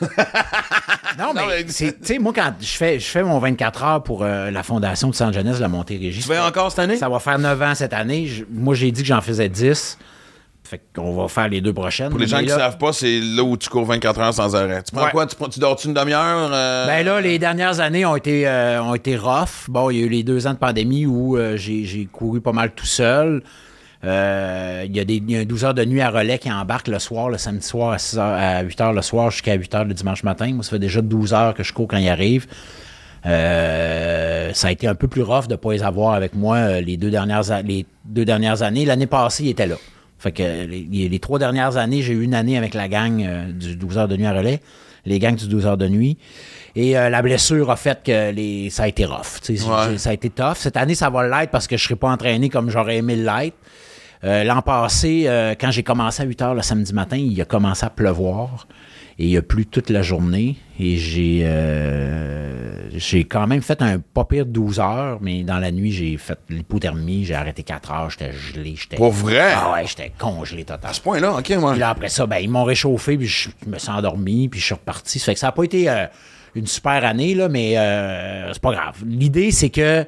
Non, mais, tu sais, moi, quand je fais, je fais mon 24 heures pour euh, la Fondation de Sainte Jeunesse de la Montérégie. Tu fais encore cette année? Ça va faire 9 ans cette année. Je- moi, j'ai dit que j'en faisais 10. Fait qu'on va faire les deux prochaines. Pour les gens qui ne savent pas, c'est là où tu cours 24 heures sans arrêt. Tu prends Ouais. quoi? Tu, dors-tu une demi-heure? euh? Ben là, les dernières années ont été, euh, ont été rough. Bon, il y a eu les deux ans de pandémie où euh, j'ai couru pas mal tout seul. Euh, Il y, a des- il y a un 12 heures de nuit à relais qui embarque le soir, le samedi soir à, 6 heures, à 8 h le soir jusqu'à 8 h le dimanche matin. Moi, ça fait déjà 12 heures que je cours quand il arrive. Euh, ça a été un peu plus rough de ne pas les avoir avec moi les, deux dernières, les deux dernières années. L'année passée, il était là. Fait que euh, les, les trois dernières années, j'ai eu une année avec la gang euh, du 12 heures de nuit à relais, les gangs du 12 heures de nuit. Et euh, la blessure a fait que les, ça a été rough. Ouais. Ça a été tough. Cette année, ça va l'être parce que je ne serai pas entraîné comme j'aurais aimé l'être. Euh, L'an passé, euh, quand j'ai commencé à 8 heures le samedi matin, il a commencé à pleuvoir. Et il a plu toute la journée. Et j'ai euh, j'ai quand même fait un pas pire de 12 heures, mais dans la nuit, j'ai fait l'hypothermie. J'ai arrêté 4 heures. J'étais gelé. j'étais- Pour vrai? Ah ouais, j'étais congelé total. À ce point-là, OK, moi. Puis là, après ça, ben, ils m'ont réchauffé, puis je me suis endormi, puis je suis reparti. Ça fait que ça n'a pas été euh, une super année, là, mais euh, c'est pas grave. L'idée, c'est que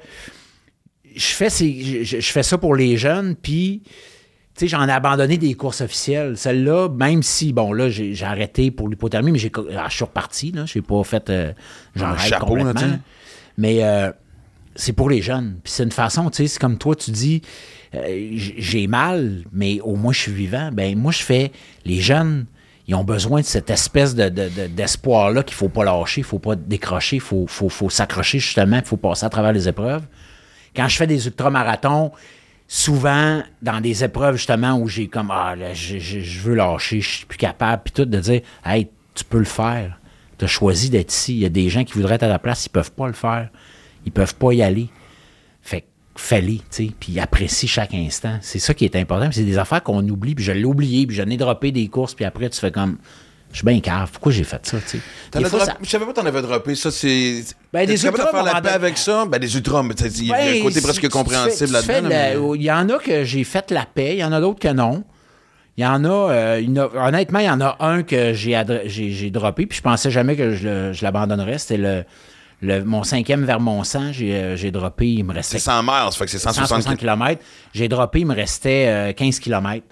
je fais, ces- je, je fais ça pour les jeunes, puis sais, j'en ai abandonné des courses officielles. Celle-là, même si, bon, là, j'ai j'ai arrêté pour l'hypothermie, mais j'ai, ah, je suis reparti, là. J'ai pas fait. Euh, j'en Un chapeau, là, tu sais. Mais euh, c'est pour les jeunes. Puis c'est une façon, tu sais, c'est comme toi, tu dis, euh, j'ai mal, mais au moins je suis vivant. Ben moi, je fais, les jeunes, ils ont besoin de cette espèce de, de- de- d'espoir-là qu'il faut pas lâcher, il faut pas décrocher, il faut, faut, faut s'accrocher justement, il faut passer à travers les épreuves. Quand je fais des ultramarathons, souvent dans des épreuves justement où j'ai comme, ah là, je, veux lâcher, je suis plus capable, puis tout, de dire, hey, tu peux le faire. Tu as choisi d'être ici. Il y a des gens qui voudraient être à ta place, ils peuvent pas le faire. Ils peuvent pas y aller. Fait fais-les, tu sais, puis apprécie chaque instant. C'est ça qui est important. C'est des affaires qu'on oublie, puis je l'ai oublié, puis j'en ai droppé des courses, puis après, tu fais comme, je suis bien cave. Pourquoi j'ai fait ça, tu sais? Fois, ça- Je savais pas que t'en avais droppé. Ça, c'est. Ben, des ultras, faire la paix avec ça? Ben, des ultras, mais il y a un Ben, côté presque compréhensible là-dedans. mais- Il y en a que j'ai fait la paix, il y en a d'autres que non. Il y en a, euh, honnêtement, il y en a un que j'ai, adre- droppé, puis je pensais jamais que je l'abandonnerais. C'était le, le- mon cinquième vers mon sang. J'ai, euh, j'ai droppé, il me restait C'est 100 miles, ça fait que c'est 160 160 km. J'ai droppé, il me restait euh, 15 km.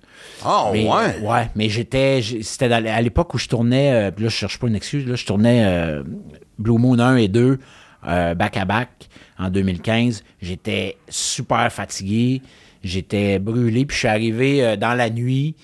Ah, Mais, ouais. ouais, mais j'étais. C'était à l'époque où je tournais. euh, puis là, je cherche pas une excuse. Là, je tournais euh, Blue Moon 1 et 2 euh, back à back en 2015. J'étais super fatigué. J'étais brûlé. Puis je suis arrivé dans la nuit.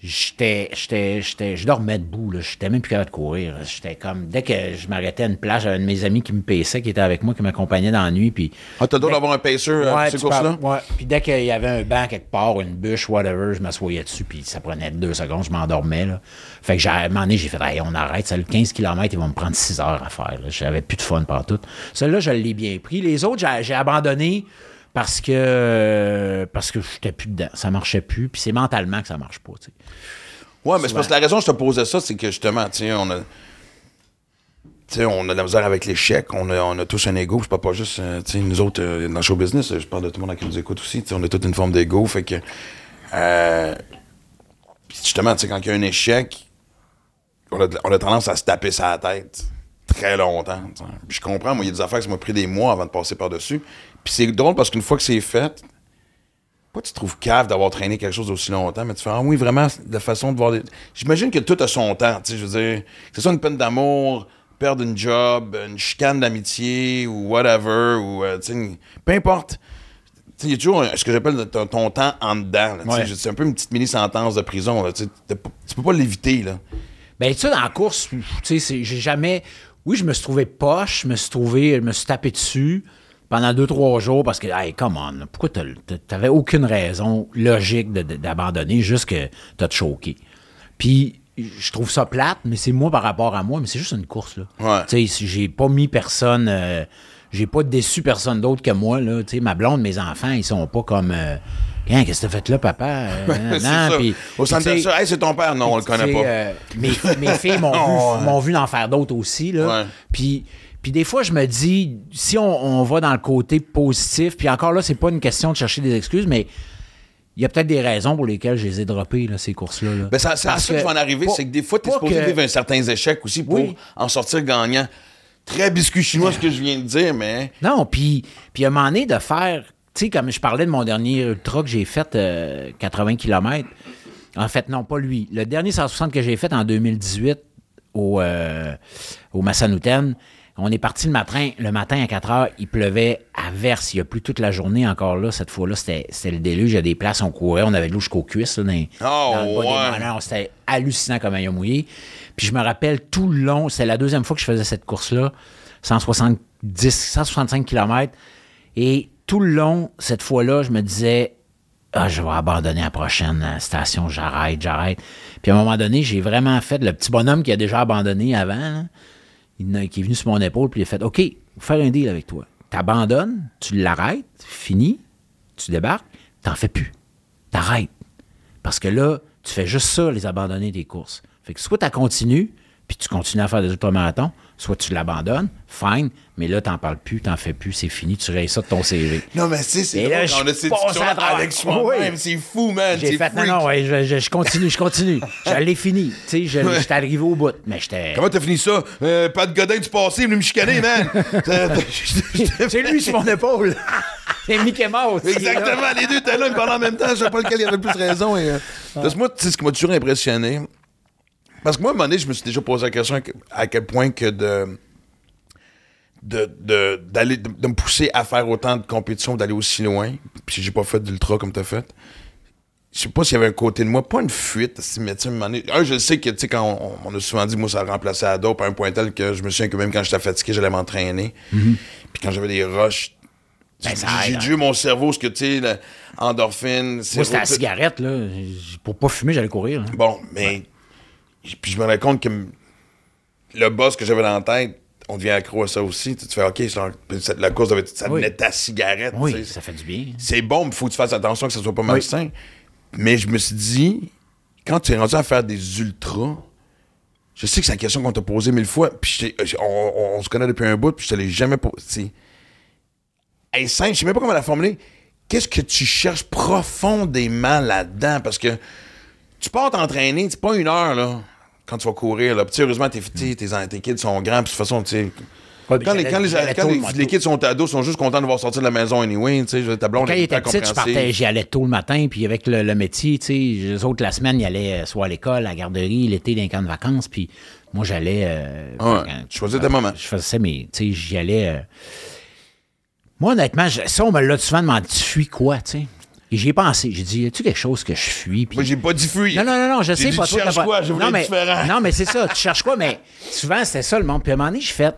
J'étais, j'étais, j'étais, je dormais debout, là. J'étais même plus capable de courir. J'étais comme, dès que je m'arrêtais à une plage, j'avais un de mes amis qui me paissait, qui était avec moi, qui m'accompagnait dans la nuit, puis Ah, t'as droit d'avoir un euh, pour Ouais, ces courses-là? ouais. Puis dès qu'il y avait un banc quelque part, une bûche, whatever, je m'assoyais dessus, puis ça prenait deux secondes, je m'endormais. Là. Fait que j'ai, à un moment donné, j'ai fait, Hey, on arrête, ça, le 15 km, ils vont me prendre 6 heures à faire. là. J'avais plus de fun partout. Celle-là, je l'ai bien pris. Les autres, j'ai, j'ai abandonné parce que parce que j'étais plus dedans. Ça marchait plus, puis c'est mentalement que ça marche pas. tu sais. Ouais, mais c'est parce que la raison que je te posais ça, c'est que justement, sais, on a. Tu sais, on a de la misère avec l'échec, on a, on a tous un ego, c'est pas, pas juste, euh, tu sais, nous autres, euh, dans le show business, je parle de tout le monde qui nous écoute aussi, on a toute une forme d'ego, fait que, euh, justement, tu sais, quand il y a un échec, on a, on a tendance à se taper sa tête très longtemps. je comprends, moi, il y a des affaires que ça m'a pris des mois avant de passer par-dessus. Puis c'est drôle parce qu'une fois que c'est fait, pas tu te trouves cave d'avoir traîné quelque chose aussi longtemps, mais tu fais, ah oui, vraiment, la façon de voir. des- J'imagine que tout a son temps, tu sais, je veux dire, que ce soit une peine d'amour, perdre une job, une chicane d'amitié ou whatever, ou, euh, tu sais, peu importe. Tu sais, il y a toujours un- ce que j'appelle ton, ton temps en dedans. tu sais. Ouais. C'est un peu une petite mini-sentence de prison. là, tu sais. Tu peux pas l'éviter. là. Ben, ça, dans la course, tu sais, j'ai jamais. Oui, je me suis trouvé poche, je me suis trouvé, je me suis tapé dessus pendant deux, trois jours parce que, hey, come on, pourquoi t'avais aucune raison logique d'abandonner, juste que t'as te choqué? Puis, je trouve ça plate, mais c'est moi par rapport à moi, mais c'est juste une course, là. Ouais. Tu sais, si j'ai pas mis personne. euh, j'ai pas déçu personne d'autre que moi, là. Tu sais, ma blonde, mes enfants, ils sont pas comme. euh, Hein, qu'est-ce que t'as fait là, papa? Euh, non, puis- Au centre hey, c'est ton père. Non, on le connaît pas. euh, mes, mes filles m'ont vu, vu en faire d'autres aussi. Là. Ouais. Puis, puis des fois, je me dis, si on, on va dans le côté positif, puis encore là, c'est pas une question de chercher des excuses, mais il y a peut-être des raisons pour lesquelles je les ai droppées, là, ces courses-là. là. Ben, ça- c'est à ça que je vais en arriver, c'est que des fois, tu es supposé que- vivre un certain échec aussi pour Oui. en sortir gagnant. Très biscuit chinois, ce que je viens de dire, mais. Non, puis, puis à un moment donné, de faire, tu sais, comme je parlais de mon dernier ultra que j'ai fait, euh, 80 km. En fait, non, pas lui. Le dernier 160 que j'ai fait en 2018 au, euh, au Massanutten, on est parti le matin, le matin à 4 heures, il pleuvait à verse. Il y a plu toute la journée encore là. Cette fois-là, c'était le déluge. Il y a des places, on courait, on avait de l'eau jusqu'aux cuisses. Là, dans, Oh, dans le bas des. C'était hallucinant comme maillot mouillé. Puis je me rappelle tout le long, c'est la deuxième fois que je faisais cette course-là, 170, 165 km. Et tout le long, cette fois-là, je me disais, ah, je vais abandonner à la prochaine station, j'arrête, j'arrête. Puis à un moment donné, j'ai vraiment fait le petit bonhomme qui a déjà abandonné avant, là, il est venu sur mon épaule, puis il a fait OK, faire un deal avec toi. T'abandonnes, tu l'arrêtes, fini, tu débarques, t'en fais plus. T'arrêtes. Parce que là, tu fais juste ça, les abandonner des courses. Fait que soit tu continues, puis tu continues à faire des ultramarathons, soit tu l'abandonnes, fine, mais là, t'en parles plus, t'en fais plus, c'est fini, tu rayes ça de ton CV. Non, mais c'est c'est Et là, on a ces avec soi-même. Oui. C'est fou, man. J'ai c'est fait, non, freak. non, ouais, je, je- je continue, je continue. Je l'ai fini. Tu sais, je- j'étais arrivé au bout. Mais j'étais. Comment t'as fini ça? Euh, Pat Godin du passé, il me chicaner, man. C'est lui sur mon épaule. C'est Mickey Mouse. Exactement, les deux étaient là, ils parlaient en même temps. Je sais pas lequel il avait le plus raison. Et, euh, Parce que moi, tu sais, ce qui m'a toujours impressionné, parce que moi, à un moment donné, je me suis déjà posé la question à que- à quel point que de. De, d'aller, de, de me pousser à faire autant de compétitions, d'aller aussi loin. Puis j'ai pas fait d'ultra comme t'as fait. Je sais pas s'il y avait un côté de moi, pas une fuite, mais tu sais, un je sais que, tu sais, quand on, on a souvent dit, moi, ça a remplacé à dope à un point tel que je me souviens que même quand j'étais fatigué, j'allais m'entraîner. Puis quand j'avais des rushs, Ben, j'ai hein. dû mon cerveau, ce que, tu sais, endorphine, Moi, c'était la cigarette, là. Pour pas fumer, j'allais courir. là. Bon, mais. Puis je me rends compte que le boss que j'avais dans la tête, on devient accro à ça aussi. Tu te fais, OK, la cause, devait- ça Oui. ta cigarette. tu Oui, sais. ça fait du bien. C'est bon, mais il faut que tu fasses attention que ça soit pas malsain. Mais je me suis dit, quand tu es rendu à faire des ultras, je sais que c'est la question qu'on t'a posée mille fois, puis t'ai- on, on- on se connaît depuis un bout, puis je te l'ai jamais posé. Elle est simple, je sais même pas comment la formuler. Qu'est-ce que tu cherches profondément là-dedans? Parce que tu pars t'entraîner, c'est pas une heure, là, quand tu vas courir. Là. Puis, heureusement, tes, tes, tes, kids sont grands, puis de toute façon, tu sais. Ouais, quand les, quand les, j'allais quand tôt les- le matin. les kids sont ados, ils sont juste contents de voir sortir de la maison anyway, tu sais, ta blonde Quand est il était hyper petit, je partais, j'y allais tôt le matin, puis avec le, le métier, tu sais, les autres, la semaine, ils allaient euh, soit à l'école, à la garderie, l'été, dans les camps de vacances, puis moi, j'allais... euh, Ouais, quand- tu choisis tes moments. Je faisais mes... Tu sais, j'y allais... euh, Moi, honnêtement, je- ça, on me l'a souvent demandé, tu fuis quoi, tu sais? Et j'y ai pensé, j'ai dit, y a-tu quelque chose que je fuis? Puis- Moi, j'ai pas dit fuir. Non, non, non, non, je sais dit, pas. tu toi, cherches quoi? Je non, mais, différent. Non, mais c'est ça, tu cherches quoi? Mais souvent, c'était ça le monde. Puis à un moment donné, je fais.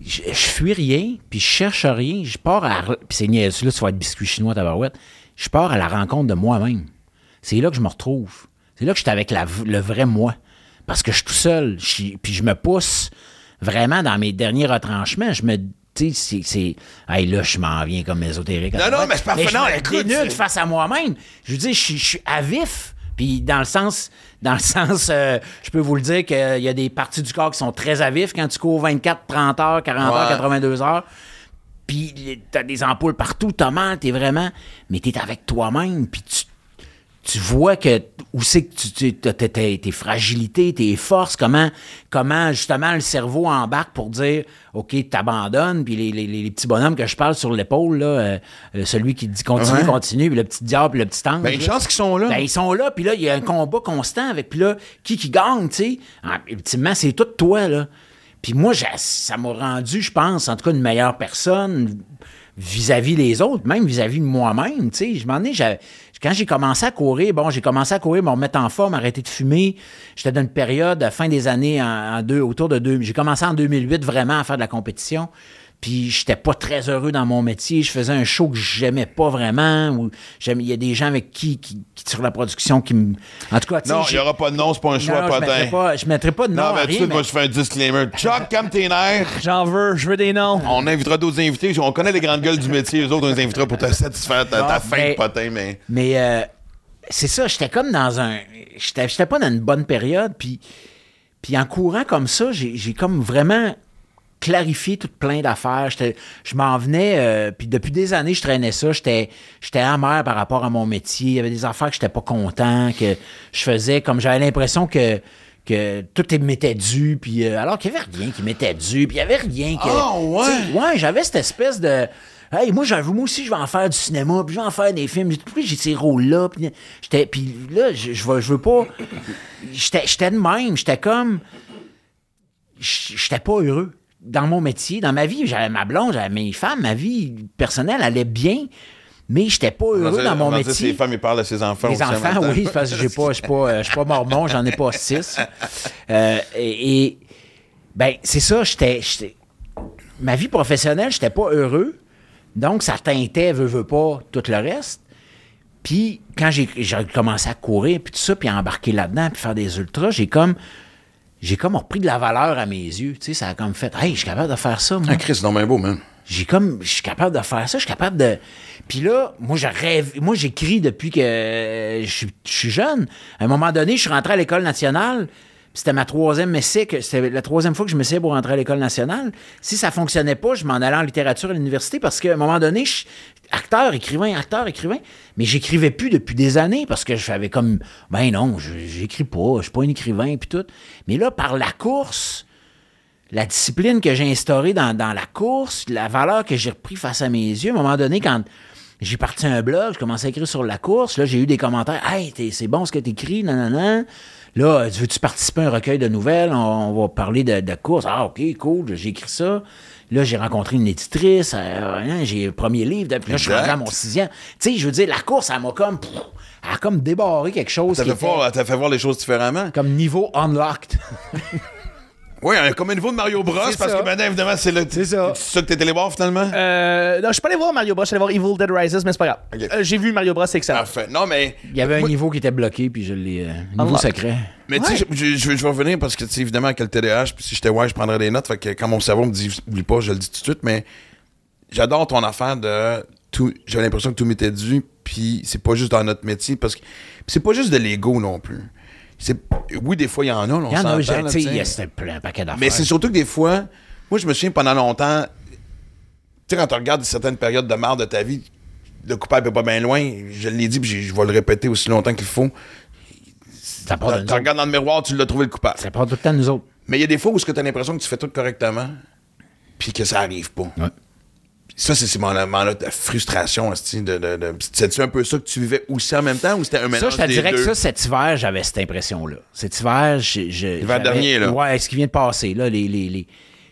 Je, je fuis rien, puis je cherche rien. Je pars à. Puis c'est niaiseux, là, tu vas être biscuit chinois, tabarouette. Je pars à la rencontre de moi-même. C'est là que je me retrouve. C'est là que je suis avec la le vrai moi. Parce que je suis tout seul. Je puis je me pousse vraiment dans mes derniers retranchements. Je me. Tu sais, c'est-. Hey, là, je m'en viens comme ésotérique. Non, non, mais c'est parfait. je Non, écoute, c'est- face à moi-même. Je veux dire, je, suis- à vif. Puis dans le sens, dans le sens, euh, je peux vous le dire qu'il y a des parties du corps qui sont très à vif quand tu cours 24, 30 heures, 40 heures, Ouais. 82 heures. Puis t'as des ampoules partout, t'as mal, t'es vraiment... Mais t'es avec toi-même, puis tu, tu vois que où c'est que tu, tu tes, tes fragilités, tes forces, comment, comment justement le cerveau embarque pour dire OK, t'abandonnes, puis les, les, les petits bonhommes que je parle sur l'épaule, là, euh, euh, celui qui dit continue, Ouais. continue, puis le petit diable, puis le petit ange. Ben, une chance qu'ils sont là. Ben, ils sont là, puis là, il y a un combat constant avec, puis là, qui qui gagne, tu sais? Ah, Ultimement, c'est tout toi, là. Puis moi, ça m'a rendu, je pense, en tout cas, une meilleure personne vis-à-vis les autres, même vis-à-vis de moi-même, tu sais? Je m'en ai, j'avais- quand j'ai commencé à courir, bon, j'ai commencé à courir, me remettre en forme, arrêter de fumer. J'étais dans une période, fin des années, en deux, autour de deux. J'ai commencé en 2008 vraiment à faire de la compétition. Puis j'étais pas très heureux dans mon métier. Je faisais un show que j'aimais pas vraiment. Ou j'aime- il y a des gens avec qui, qui, qui sur la production qui me. En tout cas, tu sais, Non, il n'y aura pas de nom, c'est pas un choix non, je potin. mettrais pas, je mettrais pas de nom Non, à mais tout de rien, suite, mais- moi, je fais un disclaimer. Chuck, comme tes nerfs. J'en veux, je veux des noms. On invitera d'autres invités. On connaît les grandes gueules du métier. Les autres, on les invitera pour te satisfaire ta, ta Non, mais- de potin, mais. Mais euh, c'est ça, j'étais comme dans un. J'étais j'étais pas dans une bonne période, puis, puis en courant comme ça, j'ai j'ai comme vraiment clarifié tout plein d'affaires. Je m'en venais, euh, puis depuis des années, je traînais ça. J'étais amer par rapport à mon métier. Il y avait des affaires que j'étais pas content, que je faisais comme j'avais l'impression que que tout m'était dû, puis euh, alors qu'il y avait rien qui m'était dû, puis il y avait rien que... Ah, ouais? Ouais, j'avais cette espèce de. Hey, moi, j'avoue, moi aussi, je vais en faire du cinéma, puis je vais en faire des films. J'ai- Puis j'ai ces rôles-là. Puis j'étais- puis là, je, je, veux, je veux pas. J'étais j'étais de même. J'étais comme. J'étais pas heureux dans mon métier. Dans ma vie, j'avais ma blonde, j'avais mes femmes, ma vie personnelle allait bien, mais j'étais pas heureux dans mon métier. Ses femmes, ils parlent à ses enfants. Les enfants, oui, parce que j'ai pas, je suis pas, pas mormon, j'en ai pas six. Euh, et, et, ben, c'est ça, j'étais, ma vie professionnelle, j'étais pas heureux. Donc, ça teintait, veut, veut pas, tout le reste. Puis, quand j'ai, j'ai commencé à courir, puis tout ça, puis à embarquer là-dedans, puis faire des ultras, j'ai comme, j'ai comme repris de la valeur à mes yeux. Tu sais, ça a comme fait, hey, je suis capable de faire ça, moi Ah, Chris, donc bien beau, man. j'ai comme je suis capable de faire ça, je suis capable de puis là, moi je rêve, moi j'écris depuis que euh, je suis- je suis jeune. À un moment donné, je suis rentré à l'école nationale. C'était ma troisième essai, que c'était la troisième fois que je m'essayais pour rentrer à l'école nationale. Si ça fonctionnait pas, je m'en allais en littérature à l'université parce qu'à un moment donné, je- acteur, écrivain, acteur, écrivain, mais j'écrivais plus depuis des années parce que j'avais comme, ben non, j'écris pas, je suis pas un écrivain puis tout. Mais là, par la course, la discipline que j'ai instaurée dans, la course, la valeur que j'ai repris face à mes yeux, à un moment donné, quand j'ai parti un blog, je commençais à écrire sur la course, là, j'ai eu des commentaires « Hey, t'es- c'est bon ce que t'écris, nanana. Là, euh, veux-tu participer à un recueil de nouvelles? On, on va parler de, de course. Ah, OK, cool, j'ai écrit ça. Là, j'ai rencontré une éditrice, euh, hein, j'ai le premier livre, puis là, je suis rendu à mon sixième. Tu sais, je veux dire, la course, elle m'a comme... pff, Elle a comme débarré quelque chose Ça qui fait, était t'as fait voir les choses différemment. comme niveau unlocked. Oui, comme un niveau de Mario Bros, parce ça. que maintenant, évidemment, c'est le. C'est ça. C'est ça que t'es allé voir finalement? Euh, non, je suis pas allé voir Mario Bros, je suis allé voir Evil Dead Rises, mais c'est pas grave. Euh, J'ai vu Mario Bros, c'est excellent. Parfait. Non, mais. Il y avait un Moi- niveau qui était bloqué, puis je l'ai... euh, niveau secret. Mais tu sais, je, je- je vais- revenir parce que, tu sais, évidemment, avec le TDAH, puis si j'étais ouais, je prendrais des notes. Fait que quand mon cerveau me dit, oublie pas, je le dis tout de suite, mais j'adore ton affaire de tout. J'avais l'impression que tout m'était dû, puis c'est pas juste dans notre métier, parce que c'est pas juste de l'ego non plus. Oui, des fois, il y en a, Il y en a, il y a plein un paquet d'affaires. Mais c'est surtout que des fois, moi, je me souviens pendant longtemps, tu sais, quand tu regardes certaines périodes de marre de ta vie, le coupable est pas bien loin, je l'ai dit, puis je vais le répéter aussi longtemps qu'il faut. ça part Tu regardes dans le miroir, tu l'as trouvé le coupable. Ça part tout le temps nous autres. Mais il y a des fois où tu as l'impression que tu fais tout correctement, puis que ça arrive pas. Ouais. Puis Ça, c'est ces moments-là de frustration. esti, De, de, de... C'est-tu un peu ça que tu vivais aussi en même temps ou c'était un mélange Ça, je te dirais que ça, cet hiver, j'avais cette impression-là. Cet hiver, L'hiver dernier, là. Ouais, ce qui vient de passer, là. Les, les, les-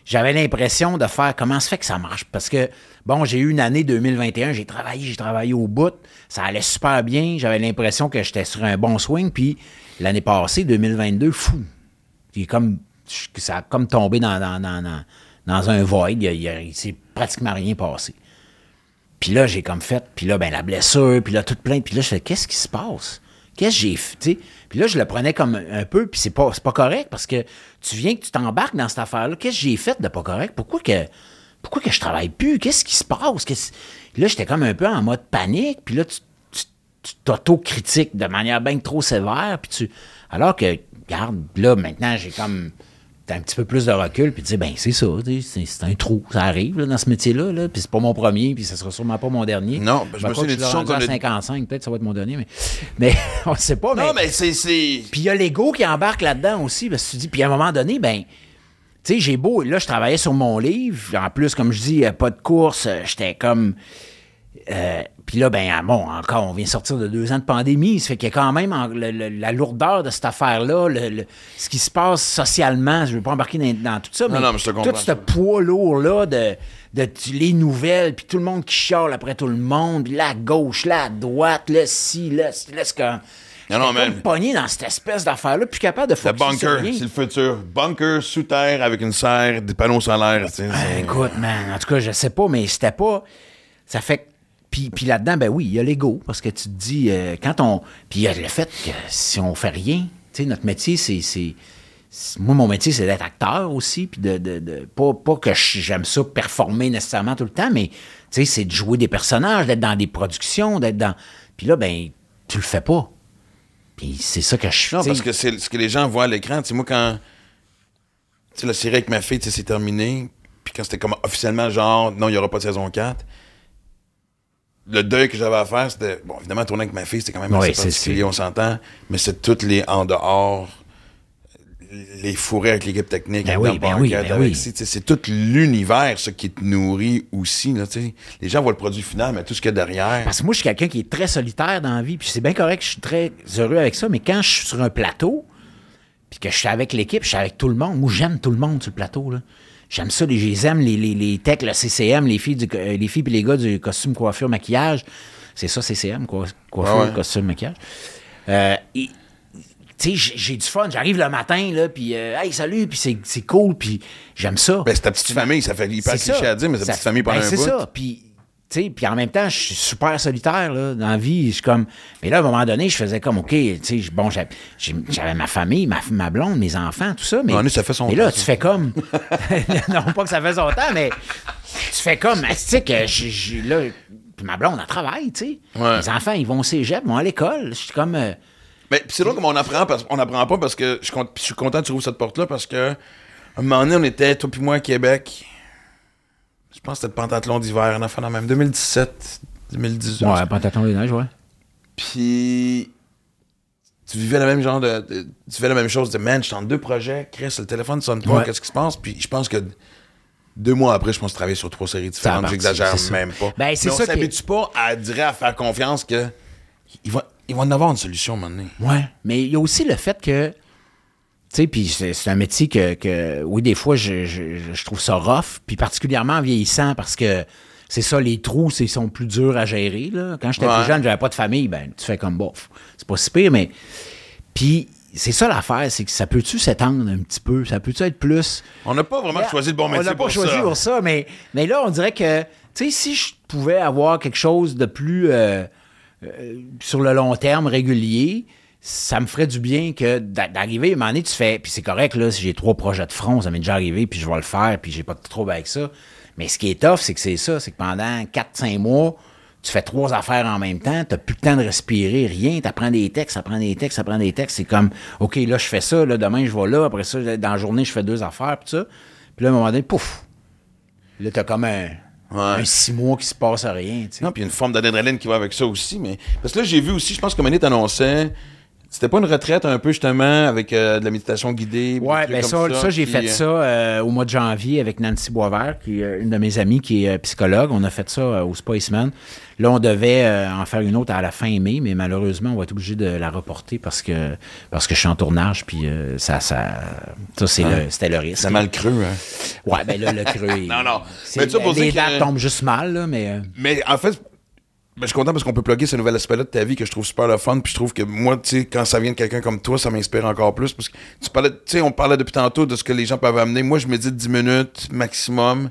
J'avais l'impression de faire comment se fait que ça marche. Parce que, bon, j'ai eu une année 2021, j'ai travaillé, j'ai travaillé au bout. Ça allait super bien. J'avais l'impression que j'étais sur un bon swing. Puis l'année passée, 2022, fou. J'ai comme. Ça a comme tombé dans, dans, dans, dans, dans un void. Il, il il s'est pratiquement rien passé. Puis là, j'ai comme fait, puis là, ben la blessure, puis là, toute plein. Puis là, je fais, qu'est-ce qui se passe? Qu'est-ce que j'ai fait? Puis là, je le prenais comme un peu, puis c'est pas, pas correct parce que tu viens que tu t'embarques dans cette affaire-là. Qu'est-ce que j'ai fait de pas correct? Pourquoi que, pourquoi que je travaille plus? Qu'est-ce qui se passe? Là, j'étais comme un peu en mode panique, puis là, tu t'auto-critiques de manière bien trop sévère, puis tu. Alors que, regarde, là, maintenant, j'ai comme t'as un petit peu plus de recul, puis tu dis, ben c'est ça, c'est un trou, ça arrive là, dans ce métier-là, là, puis c'est pas mon premier, puis ça sera sûrement pas mon dernier. Non, ben, je me suis à qu'on a- 55, peut-être ça va être mon dernier, mais, mais on sait pas. Non, mais c'est. c'est- Puis il y a l'ego qui embarque là-dedans aussi, parce que tu dis, puis à un moment donné, ben, tu sais, j'ai beau, là, je travaillais sur mon livre, en plus, comme je dis, euh, pas de course, euh, j'étais comme. euh, puis là, ben, ah, bon, encore, on vient sortir de deux ans de pandémie, ça fait qu'il y a quand même en- le- le- la lourdeur de cette affaire-là, le- le- ce qui se passe socialement, je ne veux pas embarquer dans, dans tout ça, Non, mais non, mais je te comprends. tout ce poids lourd-là de, les nouvelles, puis tout le monde qui chiale après tout le monde, puis la gauche, la droite, le ci, le ci, là, c'est comme... Non, non, comme pogné dans cette espèce d'affaire-là, plus capable de Le focusser sur bunker, c'est le futur. Bunker sous terre avec une serre, des panneaux solaires. Ben, écoute, man, en tout cas, je sais pas, mais c'était pas. Ça fait. Puis, puis là-dedans, ben oui, il y a l'ego, parce que tu te dis, euh, quand on. Puis il y a le fait que si on fait rien, tu sais, notre métier, c'est. Moi, mon métier, c'est d'être acteur aussi, puis de. de, de- pas, pas que j'aime ça performer nécessairement tout le temps, mais, tu sais, c'est de jouer des personnages, d'être dans des productions, d'être dans. Puis là, ben, tu le fais pas. Puis c'est ça que je Non, tu sais, parce que c'est ce que les gens voient à l'écran. Tu sais, moi, quand. Tu sais, la série avec ma fille, tu sais, c'est terminé. Puis quand c'était comme officiellement, genre, non, il n'y aura pas de saison 4. Le deuil que j'avais à faire, c'était. Bon, évidemment, tourner avec ma fille, c'était quand même assez particulier, on s'entend. Mais c'est toutes les en dehors, les fourrés avec l'équipe technique, Ben avec oui, ben oui, ben oui. C'est tout l'univers, ça, qui te nourrit aussi. Là, les gens voient le produit final, mais tout ce qu'il y a derrière. Parce que moi, je suis quelqu'un qui est très solitaire dans la vie, puis c'est bien correct, je suis très heureux avec ça, mais quand je suis sur un plateau, puis que je suis avec l'équipe, je suis avec tout le monde, moi, j'aime tout le monde sur le plateau, là. J'aime ça, les, je les aime, les, les, les techs, le CCM, les filles, du, euh, les filles puis les gars du costume, coiffure, maquillage. C'est ça, CCM, quoi, coiffure, ouais. costume, maquillage. Euh, et, tu sais, j'ai du fun. J'arrive le matin, là, puis euh, hey, salut, puis c'est- c'est cool, puis j'aime ça. Ben, c'est ta petite famille, ça fait hyper cliché à dire, mais c'est ta Ça- petite famille pendant ben, un c'est bout. ça. Puis, puis en même temps, je suis super solitaire là, dans la vie. Je suis comme. Mais là, à un moment donné, je faisais comme, OK, tu sais, bon, j'avais ma famille, ma, ma blonde, mes enfants, tout ça. Mais, Non, ça fait son mais là, temps, tu ça. fais comme. non, pas que ça fait son temps, mais tu fais comme, tu sais, que j'ai- là. Puis ma blonde, elle travaille, tu sais. Ouais. Les enfants, ils vont au cégep, vont à l'école. Je suis comme. euh, Mais c'est drôle comme on apprend, parce on apprend pas parce que je, suis cont- je suis content que tu rouvres cette porte-là parce que un moment donné, on était, toi puis moi, à Québec. Je pense que c'était le pentathlon d'hiver, en dans même 2017, 2018. ouais, pantalon des neiges, ouais. Puis tu vivais le même genre de, de- tu vivais la même chose, de man, je suis entre deux projets, Chris, le téléphone sonne pas, Ouais. qu'est-ce qui se passe? Puis je pense que deux mois après, je pense travailler sur trois séries différentes, j'exagère même pas. Ben, c'est Mais on s'habitue pas à dire à faire confiance que il va, il va en avoir une solution à un moment donné. Ouais. Mais il y a aussi le fait que. Tu sais, puis c'est un métier que, que, oui, des fois, je, je- je trouve ça rough, puis particulièrement en vieillissant, parce que c'est ça, les trous, c'est- ils sont plus durs à gérer. Là. Quand j'étais Ouais. plus jeune, j'avais pas de famille, ben, tu fais comme bof. C'est pas si pire, mais. Puis, c'est ça l'affaire, c'est que ça peut-tu s'étendre un petit peu? Ça peut-tu être plus. On n'a pas vraiment choisi le bon métier On n'a pour pas choisi ça. pour ça, mais, mais là, on dirait que, tu sais, si je pouvais avoir quelque chose de plus euh, euh, sur le long terme, régulier, ça me ferait du bien que d'a- d'arriver, à un moment donné, tu fais, puis c'est correct, là, si j'ai trois projets de front, ça m'est déjà arrivé, puis je vais le faire, puis j'ai pas de trouble avec ça. Mais ce qui est tough, c'est que c'est ça, c'est que pendant 4-5 mois, tu fais trois affaires en même temps, t'as plus le temps de respirer, rien, t'apprends des textes, t'apprends des textes, t'apprends des textes, c'est comme, OK, là, je fais ça, là, demain, je vais là, après ça, dans la journée, je fais deux affaires, puis ça. Puis là, à un moment donné, pouf! Là, t'as comme un, Ouais. un six mois qui se passe à rien, tu sais. Non, puis une forme d'adrénaline qui va avec ça aussi. Mais... Parce que là, j'ai vu aussi, je pense que Mané t'annonçait, c'était pas une retraite un peu justement avec euh, de la méditation guidée. Ouais, ben ça, ça, j'ai fait euh, ça euh, au mois de janvier avec Nancy Boisvert, qui est euh, une de mes amies qui est psychologue. On a fait ça au Spaceman. Là, on devait en faire une autre à la fin mai, mais malheureusement, on va être obligé de la reporter parce que parce que je suis en tournage, puis euh, ça, ça, ça c'est le- c'était le risque. Ça a mal creux, hein? Ouais, ben là, le creux. Non, non. c'est- Mais tu sais, pour les dire que- dates tombent juste mal, là, mais. Mais en fait, ben, je suis content parce qu'on peut plugger ce nouvel aspect-là de ta vie que je trouve super le fun. Puis je trouve que moi, tu sais, quand ça vient de quelqu'un comme toi, ça m'inspire encore plus. Parce que tu parlais, tu sais, on parlait depuis tantôt de ce que les gens peuvent amener. Moi, je me dis 10 minutes maximum.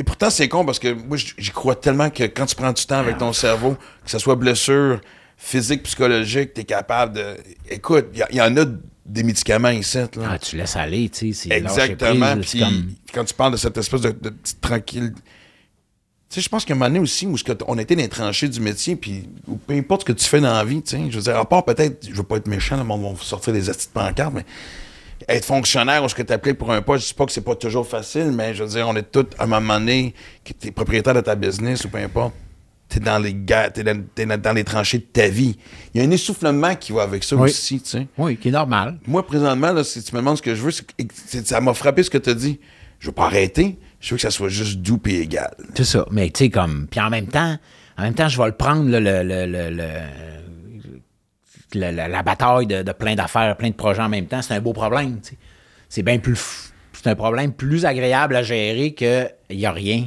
Et pourtant, c'est con parce que moi, j'y crois tellement que quand tu prends du temps avec ton cerveau, que ce soit blessure physique, psychologique, tu es capable de. Écoute, il y, en a des médicaments ici. Là. Ah, tu laisses aller, tu sais. Exactement. prise, Puis comme- quand tu parles de cette espèce de, de petite tranquille. Sais, je pense qu'à un moment donné aussi où on était dans les tranchées du métier, puis peu importe ce que tu fais dans la vie, tu sais, je veux dire, à part peut-être, je veux pas être méchant, le monde va sortir des astuces de pancarte, mais être fonctionnaire ou ce que tu appelais pour un poste, je dis pas que c'est pas toujours facile, mais je veux dire, on est tous, à un moment donné, que tu es propriétaire de ta business ou peu importe, tu es dans les t'es dans, t'es dans- les tranchées de ta vie. Il y a un essoufflement qui va avec ça Oui. aussi, tu sais. Oui, qui est normal. Moi, présentement, là, si tu me demandes ce que je veux, c'est que- c'est- ça m'a frappé ce que tu as dit. Je veux pas arrêter. Je veux que ça soit juste doux et égal. C'est ça. Mais tu sais, comme. Puis en même temps, en même temps, je vais le prendre, là, le, le- le- le- le- la, la bataille de, de plein d'affaires, plein de projets en même temps. C'est un beau problème. tu sais. C'est bien plus. C'est un problème plus agréable à gérer qu'il n'y a rien.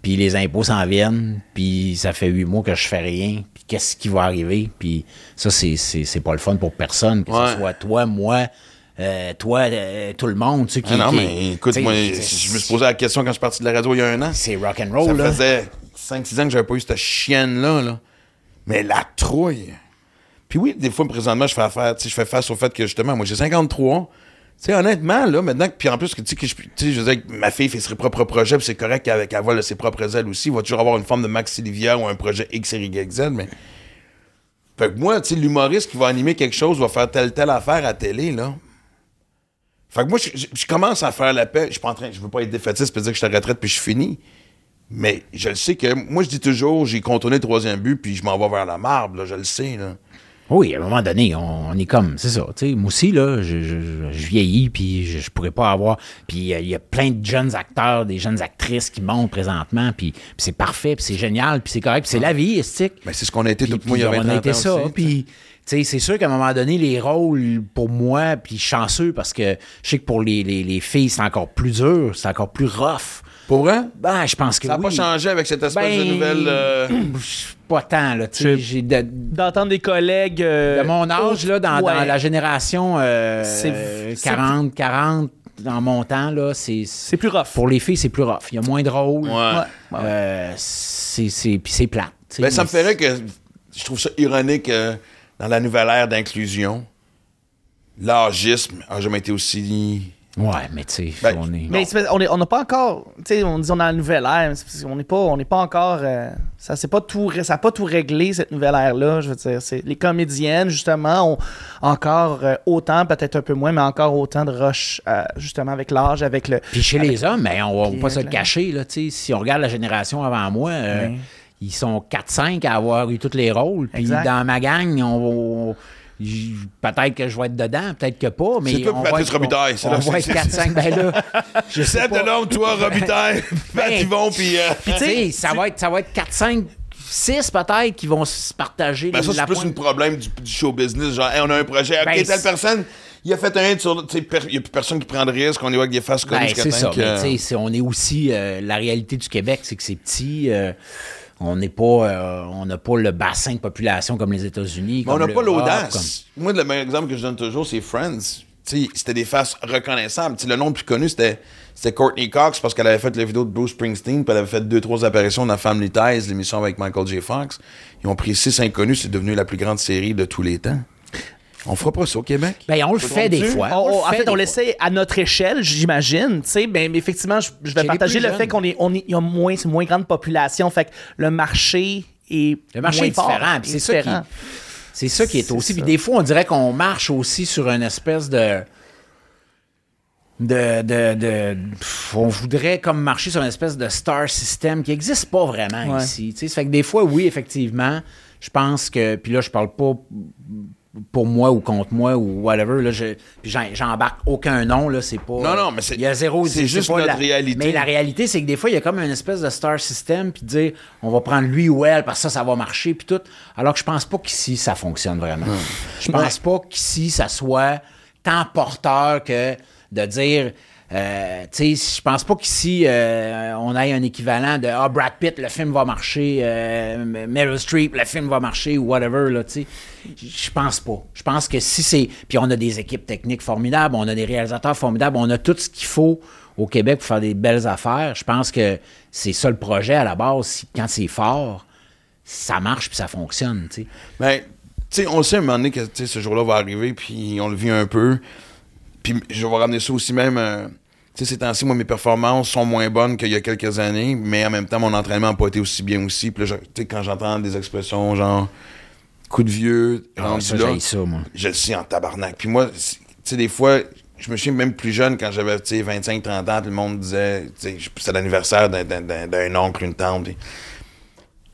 Puis les impôts s'en viennent. Puis ça fait huit mois que je fais rien. Puis qu'est-ce qui va arriver? Puis ça, c'est- c'est c'est pas le fun pour personne. Que Ouais. ce soit toi, moi. Euh, toi, euh, tout le monde, tu sais, qui, Ah non, qui- mais écoute, moi, je me suis posé la question quand je suis parti de la radio il y a un an. C'est rock and Ça là. faisait 5-6 ans que j'avais pas eu cette chienne-là. Là. Mais la trouille. Puis oui, des fois, présentement, je fais affaire, je fais face au fait que justement, moi, j'ai 53. Tu sais, honnêtement, là, maintenant, puis en plus, que, tu sais, que je, veux dire, que ma fille fait ses propres projets, puis c'est correct qu'elle qu'elle ses propres ailes aussi. Il va toujours avoir une forme de Maxi Livia ou un projet X, Y, Z, mais. Fait que moi, tu sais, l'humoriste qui va animer quelque chose va faire telle, telle affaire à télé, là. Fait que moi, je, je- je commence à faire la paix. Je suis pas en train, je veux pas être défaitiste et dire que je suis à la retraite puis je suis fini. Mais je le sais que, moi, je dis toujours, j'ai contourné le troisième but puis je m'en vais vers la marbre, là, je le sais, là. Oui, à un moment donné, on, on est comme, c'est ça. tu sais, Moi aussi, là, je, je- vieillis, puis je, pourrais pas avoir. Puis il y a plein de jeunes acteurs, des jeunes actrices qui montent présentement, puis, puis c'est parfait, puis c'est génial, puis c'est correct, puis c'est la vie, estique. Mais c'est ce qu'on a été Puis, tout moi, il y a puis 20 on a ans été ça. Puis, c'est sûr qu'à un moment donné, les rôles, pour moi, puis chanceux, parce que je sais que pour les, les- les filles, c'est encore plus dur, c'est encore plus rough. Pour vrai? Ben, je pense que Ça n'a oui. pas changé avec cette espèce de Ben, nouvelle. euh, Pas tant, là. tu sais, Je- J'ai de, D'entendre des collègues. euh, de mon âge, là, dans, ouais. dans la génération euh, C'est- c'est 40, 40, dans mon temps, là, c'est. C'est plus rough. Pour les filles, c'est plus rough. Il y a moins de rôles. Ouais. Ouais, ouais. Euh, c'est, c'est, puis c'est plate. Ben, ça me ferait que je trouve ça ironique euh, dans la nouvelle ère d'inclusion. L'âgisme a jamais été aussi. Ouais, mais tu sais, Ben, on est. Mais on est- on n'a pas encore, tu sais, on dit on a la nouvelle ère, mais c'est parce qu'on n'est pas, on n'est pas encore, euh, ça c'est pas tout, ré- ça a pas tout réglé cette nouvelle ère là. Je veux dire, c'est les comédiennes justement ont encore euh, autant, peut-être un peu moins, mais encore autant de rush euh, justement avec l'âge, avec le. Puis chez les hommes, ben, on va pas se le cacher. Là, tu sais, si on regarde la génération avant moi, euh. Ils sont 4-5 à avoir eu tous les rôles. Puis Exact. dans ma gang, on, on- peut-être que je vais être dedans, peut-être que pas. Mais C'est toi, on Patrice Robitaille, c'est On là- va être c'est- 4-5. Ben là, je sais pas. Delhomme, toi, Robitaille, Pat Ben, Yvon, puis. euh, Puis tu sais, ça, va être- ça va être 4-5, 6 peut-être qui vont se partager Ben, ça, c'est plus un problème du, du show business. Genre, Hey, on a un projet. OK, Ben, telle c'est- personne, il a fait un hit sur. tu sais, per- Il n'y a plus personne qui prend de risque. On est avec des faces connues Ben, c'est ça. que- Mais tu sais, c'est- on est aussi. euh, la réalité du Québec, c'est que c'est petit. euh, on n'est pas. euh, on n'a pas le bassin de population comme les États-Unis. On n'a pas l'audace. Moi, le meilleur exemple que je donne toujours, c'est Friends. C'était des faces reconnaissables. Le nom le plus connu, c'était, c'était Courtney Cox parce qu'elle avait fait la vidéo de Bruce Springsteen, puis elle avait fait deux, trois apparitions dans Family Ties, l'émission avec Michael J. Fox. Ils ont pris six inconnus, c'est devenu la plus grande série de tous les temps. On fera pas ça au Québec. Ben, on le fait des fois. On- le on- en fait, on l'essaie à notre échelle, j'imagine. tu sais, Ben, mais effectivement, je, je vais Chez partager le jeunes. fait qu'on est, on est, il y a moins, une moins grande population, fait que le marché est Le marché moins est différent. C'est ça, qui, c'est ça qui est C'est aussi. Puis des fois, on dirait qu'on marche aussi sur une espèce de. De, de, de- pff, on voudrait comme marcher sur une espèce de star system qui n'existe pas vraiment Ouais. ici. tu sais. Ça fait que des fois, oui, effectivement, je pense que. Puis là, je parle pas pour moi ou contre moi ou whatever. Là, je, j'embarque aucun nom. Là, c'est pas. Non, non, mais c'est- Il y a zéro. c'est juste pas notre la- réalité. Mais la réalité, c'est que des fois, il y a comme une espèce de star system, puis de dire, on va prendre lui ou elle, parce que ça, ça va marcher, puis tout. Alors que je pense pas qu'ici, ça fonctionne vraiment. Je pense pas qu'ici, ça soit tant porteur que de dire. Euh, tu sais, je pense pas qu'ici euh, on ait un équivalent de ah Brad Pitt le film va marcher, euh, Meryl Streep le film va marcher ou whatever là, tu sais. Je pense pas. Je pense que si c'est puis on a des équipes techniques formidables, on a des réalisateurs formidables, on a tout ce qu'il faut au Québec pour faire des belles affaires. Je pense que c'est ça le projet à la base. Quand c'est fort, ça marche puis ça fonctionne, tu sais. Ben, on sait à un moment donné que ce jour-là va arriver, puis on le vit un peu. Puis je vais ramener ça aussi même. Tu sais, ces temps-ci, moi, mes performances sont moins bonnes qu'il y a quelques années, mais en même temps, mon entraînement n'a pas été aussi bien aussi. Puis là, tu sais, quand j'entends des expressions genre coup de vieux, Ah, rendu ça, là, j'haïs ça, moi. je le sais en tabarnak. Puis moi, c'est- tu sais, des fois, je me souviens même plus jeune, quand j'avais, tu sais, 25, 30 ans, tout le monde disait, c'était l'anniversaire d'un- d'un- d'un d'un oncle, une tante.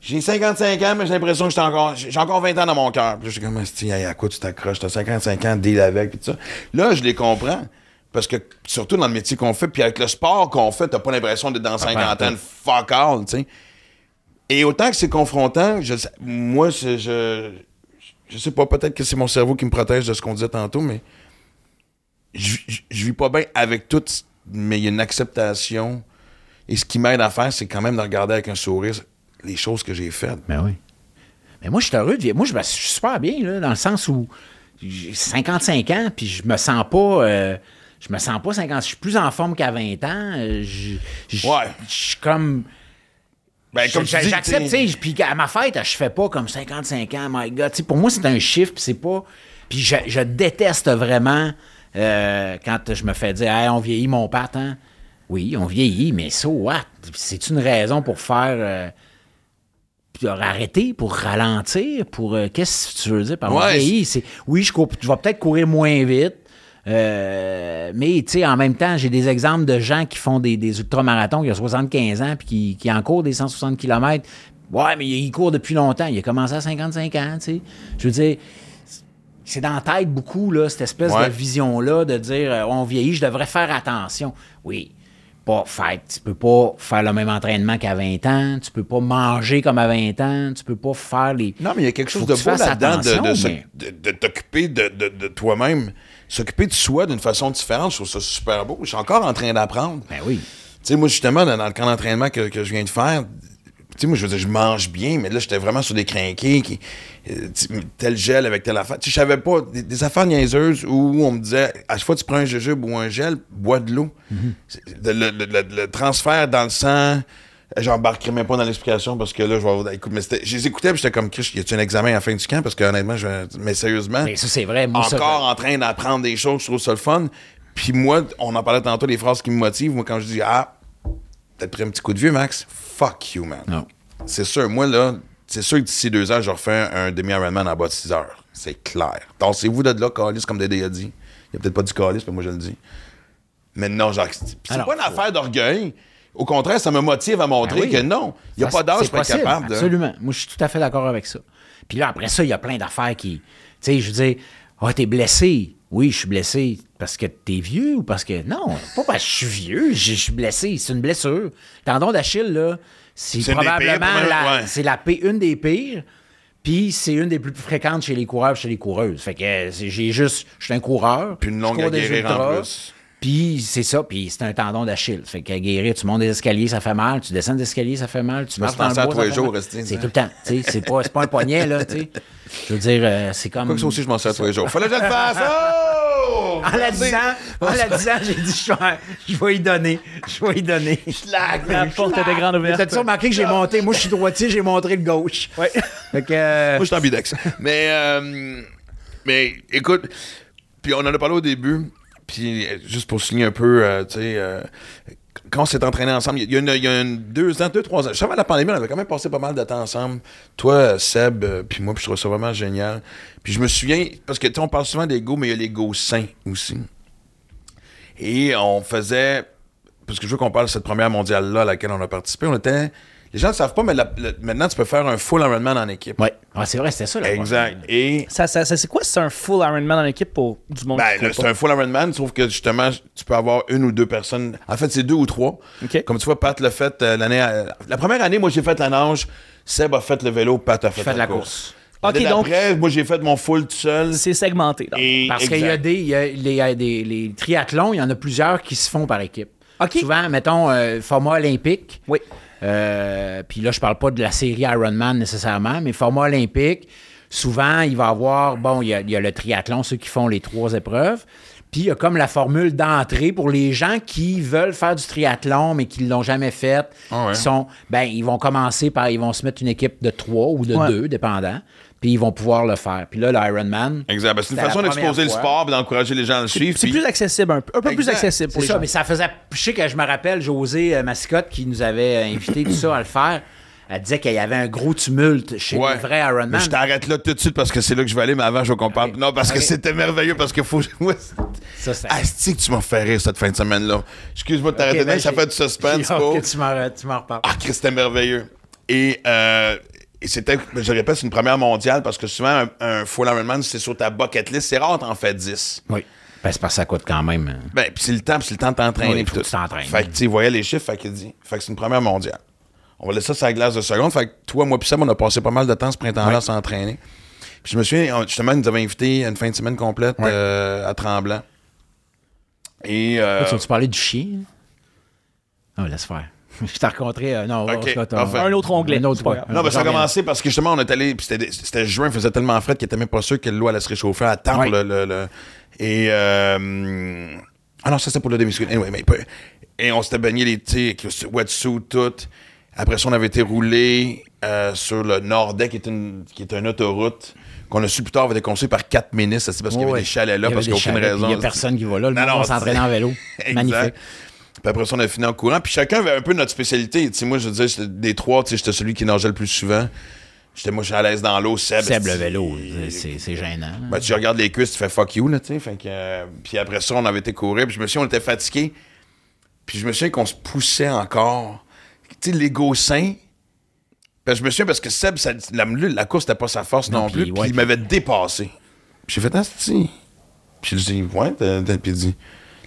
J'ai 55 ans, mais j'ai l'impression que j'étais encore, j'ai j'ai encore 20 ans dans mon cœur. Puis là, j'étais comme, hey, à quoi tu t'accroches? T'as 55 ans, deal avec, puis tout ça. Là, je les comprends. Parce que, surtout dans le métier qu'on fait, puis avec le sport qu'on fait, t'as pas l'impression d'être dans 50 ans, de fuck all, tu sais. Et autant que c'est confrontant, je, moi, je, je sais pas, peut-être que c'est mon cerveau qui me protège de ce qu'on disait tantôt, mais je, je- je vis pas bien avec tout, mais il y a une acceptation. Et ce qui m'aide à faire, c'est quand même de regarder avec un sourire les choses que j'ai faites. Ben oui. Mais moi, je suis heureux de. Moi, je me- suis super bien, là, dans le sens où j'ai 55 ans, puis je me sens pas. euh, je me sens pas 50. Je suis plus en forme qu'à 20 ans. euh, Je je- Ouais. je suis comme. Ben, comme J'accepte, tu sais, puis à ma fête, je fais pas comme 55 ans, my God. Pour moi, c'est un chiffre, puis c'est pas. Puis je, je déteste vraiment euh, quand je me fais dire, hey, on vieillit, mon pat, hein. Oui, on vieillit, mais so what? C'est une raison pour faire. euh, pour arrêter, pour ralentir, pour. euh, Qu'est-ce que tu veux dire par Ouais, vieillir? Oui, je, cours, je vais peut-être courir moins vite. Euh, mais tu sais, en même temps, j'ai des exemples de gens qui font des, des ultramarathons qui ont 75 ans puis qui, qui en courent des 160 km. Ouais, mais il court depuis longtemps. Il a commencé à 55 ans, tu sais. Je veux dire, c'est dans la tête beaucoup, là, cette espèce Ouais. de vision-là de dire euh, on vieillit, je devrais faire attention. Oui. Pas faire, tu peux pas faire le même entraînement qu'à 20 ans, tu peux pas manger comme à 20 ans, tu peux pas faire les. Non, mais il y a quelque chose de beau là-dedans de, de, mais- de- de t'occuper de, de- de toi-même. S'occuper de soi d'une façon différente, je trouve ça super beau. Je suis encore en train d'apprendre. Ben oui. Tu sais, moi, justement, dans, le camp d'entraînement que, que je viens de faire, tu sais, moi, je veux dire, je mange bien, mais là, j'étais vraiment sur des crinqués, qui, euh, tel gel avec telle affaire. Tu sais, je savais pas, des, des affaires niaiseuses où on me disait, à chaque fois que tu prends un jujube ou un gel, bois de l'eau. C'est- Le, le- le- le transfert dans le sang, j'embarquerai même pas dans l'explication parce que là, je vais avoir- écoute, mais je les écoutais, j'étais comme, Chris, y a-tu un examen à la fin du camp? Parce que honnêtement, je, mais sérieusement Mais ça, c'est vrai. Moi, ça- encore en train d'apprendre des choses, je trouve ça le fun. Puis moi, on en parlait tantôt, les phrases qui me motivent. Moi, quand je dis Ah, t'as pris un petit coup de vieux, Max, fuck you, man. Non. C'est sûr, moi, là, c'est sûr que d'ici deux ans, je refais un demi-Ironman en bas de 6 heures. C'est clair. Tassez-vous de là, Calis, comme Dédé a dit. Il a peut-être pas dit Calis, mais moi, je le dis. Mais non, genre, c'est pas une affaire d'orgueil. Au contraire, ça me motive à montrer Ben oui. que non, il n'y a Ça, pas d'âge pour être capable. de- Absolument. Moi, je suis tout à fait d'accord avec ça. Puis là, après ça, il y a plein d'affaires qui. Tu sais, je veux dire, ah, t'es blessé. Oui, je suis blessé parce que t'es vieux ou parce que. Non, pas parce que je suis vieux, je suis blessé. C'est une blessure. Tendon d'Achille, là, c'est probablement la, ouais. c'est la p- une des pires. Puis c'est une des plus fréquentes chez les coureurs, chez les coureuses. Fait que euh, j'ai juste, je suis un coureur. Puis une longue à des guérir en plus. Puis c'est ça, puis c'est un tendon d'Achille. Fait qu'à guérir, tu montes des escaliers, ça fait mal. Tu descends des escaliers, ça fait mal. Tu marches dans ça le à bois, tous les fait jours, C'est tout le temps. tu sais, C'est pas, c'est pas un poignet, là. tu sais. Je veux dire, euh, c'est comme. Quoi que ça aussi, je m'en sers tous les jours. Fallait que je le fasse. Oh! En la disant, en la disant, j'ai dit, je vais, je vais y donner. Je vais y donner. La porte était grande ouverte. T'as-tu remarqué que j'ai monté? Moi, je suis droitier, j'ai montré le gauche. Ouais. Fait que. euh, Moi, je suis ambidex. mais, euh, mais écoute, puis on en a parlé au début, puis euh, juste pour souligner un peu, euh, tu sais, euh, quand on s'est entraîné ensemble, il y a, a deux ans, deux, trois ans, juste avant la pandémie, on avait quand même passé pas mal de temps ensemble. Toi, Seb, puis moi, puis je trouve ça vraiment génial. Puis je me souviens, parce que tu on parle souvent d'ego, mais il y a l'ego sain aussi. Et on faisait, parce que je veux qu'on parle de cette première mondiale-là à laquelle on a participé, on était, les gens ne savent pas, mais la- la- maintenant, tu peux faire un full Ironman en équipe. Ouais. Ah, c'est vrai, c'était ça, là. Exact. Et Ça, ça, ça- c'est quoi, c'est un full Ironman en équipe pour du monde ben, c'est un full Ironman, sauf que justement, tu peux avoir une ou deux personnes. En fait, c'est deux ou trois. OK. Comme tu vois, Pat l'a fait euh, l'année. euh, la première année, moi, j'ai fait la nage. Seb a fait le vélo. Pat a fait, fait la, la course. OK, L'année donc- moi, j'ai fait mon full tout seul. C'est segmenté. donc. Et Parce qu'il y a des, il y a, les, il y a des les triathlons, il y en a plusieurs qui se font par équipe. Souvent, mettons, euh, format olympique. Oui. Euh, Puis là, je parle pas de la série Ironman nécessairement, mais format olympique, souvent, il va y avoir, bon, il y a, il y a le triathlon, ceux qui font les trois épreuves. Puis il y a comme la formule d'entrée pour les gens qui veulent faire du triathlon, mais qui ne l'ont jamais fait. Ah ouais. Qui sont, ben, ils vont commencer par, ils vont se mettre une équipe de trois ou de Ouais. deux, dépendant. Puis ils vont pouvoir le faire. Puis là, l'Ironman. Exact. Ben, c'est une façon d'exposer le sport et d'encourager les gens à le suivre. C'est puis- plus accessible, un peu, un peu plus accessible pour C'est les ça, gens. mais ça faisait. Je sais que je me rappelle, José euh, Mascotte, qui nous avait euh, invité tout ça à le faire, elle disait qu'il y avait un gros tumulte chez Ouais. les vrais Mais Ironman. je t'arrête là tout de suite parce que c'est là que je vais aller, mais avant, je vais qu'on parle. Non, parce que c'était merveilleux, parce que faut. Ça, c'est- Asti que tu m'as fait rire cette fin de semaine-là? Excuse-moi de t'arrêter Ok, là, ben, ça fait du suspense, Paul. que tu m'en, reparles. Ah, Christ, c'était merveilleux. Et, euh, et c'était, je répète, c'est une première mondiale parce que souvent, un, un full Ironman, c'est sur ta bucket list. C'est rare, t'en fais 10. Oui. Ben, c'est parce que ça coûte quand même. euh, Ben, puis c'est le temps, puis c'est le temps de t'entraîner. Oui, tout. t'entraînes. Fait que, tu voyait les chiffres, fait qu'il dit. Fait que c'est une première mondiale. On va laisser ça sur la glace de seconde. Fait que toi, moi, puis Sam, on a passé pas mal de temps ce printemps-là à s'entraîner. Puis je me souviens, justement, ils nous avaient invités une fin de semaine complète euh, à Tremblant. Et. euh, Tu veux-tu parler du chien? Ah, laisse faire. Je t'ai rencontré. euh, non. Un autre onglet. Un autre pas. Non, ben ça a commencé parce que justement, on est allé, puis c'était, c'était juin, il faisait tellement frais qu'il était même pas sûr que l'eau allait se réchauffer à temps Ouais. le, le- le- Et. euh, ah non, ça c'est pour le demi Anyway, mais Et on s'était baigné les tu sais, avec le wetsuit, tout. Après ça, on avait été roulé euh, sur le Nordais, qui est une, qui est une autoroute, qu'on a su plus tard avait été construit par quatre ministres. C'est parce qu'il y avait Ouais. des chalets là, Il y parce avait qu'il n'y a des aucune chalets, puis raison. Il n'y a personne qui va là. Le Non, monde s'entraîner en vélo. Magnifique. Puis après ça, on a fini en courant. Puis chacun avait un peu notre spécialité. Tu sais, moi, je veux dire, des trois, tu sais, j'étais celui qui nageait le plus souvent. J'étais, moi, je suis à l'aise dans l'eau. Seb, Seb, le vélo, c'est gênant. Ben, tu regardes les cuisses, tu fais fuck you, là, tu sais. Fait que, euh, puis après ça, on avait été courir. Puis je me souviens, on était fatigués. Puis je me souviens qu'on se poussait encore. Tu sais, l'ego sain. Puis je me souviens parce que Seb, ça- la, la course, c'était pas sa force non, Non, plus. puis, ouais. il m'avait dépassé. Puis j'ai fait, ah, Puis je dis, ouais, puis il dit,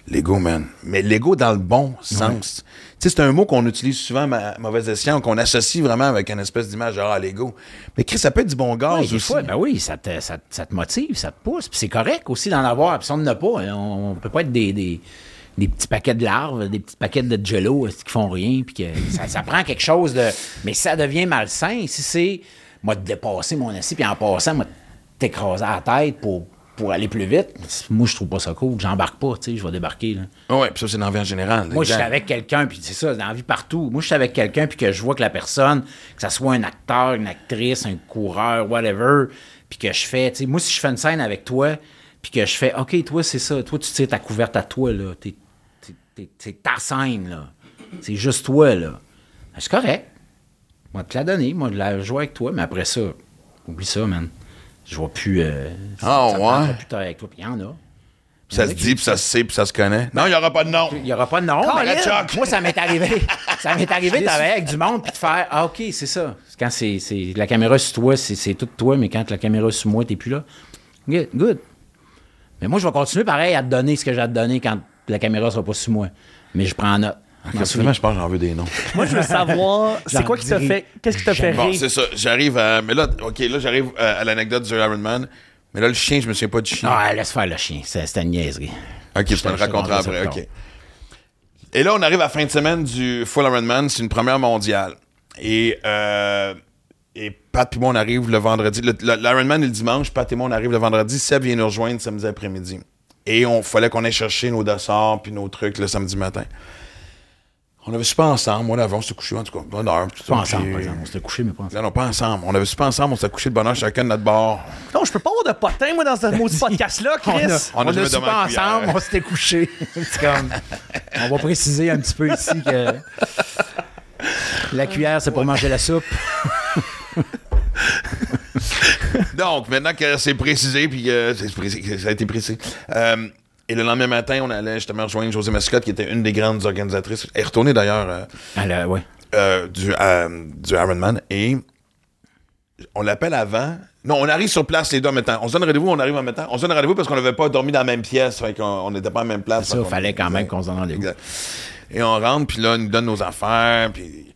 l'ego, man. Mais l'ego dans le bon sens. Tu sais, c'est un mot qu'on utilise souvent, ma, mauvais escient, qu'on associe vraiment avec une espèce d'image, genre, ah, l'ego. Mais Chris, ça peut être du bon gaz Ouais, des aussi. fois, ben oui, ça te, ça, ça te motive, ça te pousse. Puis c'est correct aussi d'en avoir. Puis si on n'en a pas, on, on peut pas être des, des, des petits paquets de larves, des petits paquets de jello qui font rien. Puis que ça, ça prend quelque chose de. Mais ça devient malsain si c'est moi de dépasser mon assis, puis en passant, moi t'écraser à la tête pour, pour aller plus vite. Moi, je trouve pas ça cool. J'embarque pas, tu sais, je vais débarquer. Là. Ah ouais, puis ça, c'est l'envie en général. Moi, je suis avec quelqu'un, puis c'est ça, dans la vie partout. Moi, je suis avec quelqu'un, puis que je vois que la personne, que ça soit un acteur, une actrice, un coureur, whatever, puis que je fais, tu sais, moi, si je fais une scène avec toi, puis que je fais, OK, toi, c'est ça, toi, tu tires ta couverte à toi, là. C'est ta scène, là. C'est juste toi, là. Ben, C'est correct. Moi, te la donner, moi, de la jouer avec toi, mais après ça, oublie ça, man. Je vois plus. euh, Ah, ça ouais? tentera plus tard avec toi, puis il y en a. Puis ça se dit, puis ça se sait, puis ça se connaît. Non, il n'y aura pas de nom. Il n'y aura pas de nom. Chuck, Moi, ça m'est arrivé. ça m'est arrivé de travailler avec du monde puis de faire Ah, OK, c'est ça. Quand c'est, c'est- la caméra sur toi, c'est, c'est tout toi, mais quand la caméra sur moi, t'es plus là. Good. good. Mais moi, je vais continuer pareil à te donner ce que j'ai à te donner quand la caméra sera pas sur moi. Mais je prends note. Souviens. Finalement, je pense que j'en veux des noms. Moi, je veux savoir, c'est quoi qui t'a fait, qu'est-ce qui t'a fait Bon, rire? c'est ça. J'arrive à. Mais là, OK, là, j'arrive à, à l'anecdote du Ironman. Mais là, le chien, je me souviens pas du chien. Ah, laisse faire le chien. C'est, c'était une niaiserie. OK, je te le raconterai après. OK. Et là, on arrive à la fin de semaine du Full Ironman. C'est une première mondiale. Et, euh, et Pat et moi, on arrive le vendredi. Le- L'Ironman est le dimanche. Pat et moi, on arrive le vendredi. Seb vient nous rejoindre samedi après-midi. Et on fallait qu'on aille chercher nos dossards puis nos trucs le samedi matin. On avait super ensemble. Moi, l'avant, on s'était couché, en tout cas, bonne heure. tout Pas ça, ensemble, puis- par exemple. On s'était couché, mais pas ensemble. Non, non, pas ensemble. On avait super ensemble. On s'est couché de bonne heure chacun de notre bord. Non, je peux pas avoir de potin, moi, dans ce maudit podcast-là, On Chris. a, On a on a pas cuillère. ensemble, on s'était couché. C'est comme. On va préciser un petit peu ici que. La cuillère, c'est pour manger la soupe. Donc, maintenant que c'est précisé, puis euh, précisé- que ça a été précisé. euh, et le lendemain matin, on allait justement rejoindre José Mascotte, qui était une des grandes organisatrices. Elle est retournée d'ailleurs euh, Ah, ouais. euh, du, euh, du Ironman. Et on l'appelle avant. Non, on arrive sur place les deux en même temps. On se donne rendez-vous, on arrive en même temps. On se donne rendez-vous parce qu'on n'avait pas dormi dans la même pièce. Fait qu'on on n'était pas en même place. Ça, il fallait quand même qu'on se donne rendez-vous. Et on rentre, puis là, il nous donne nos affaires. Puis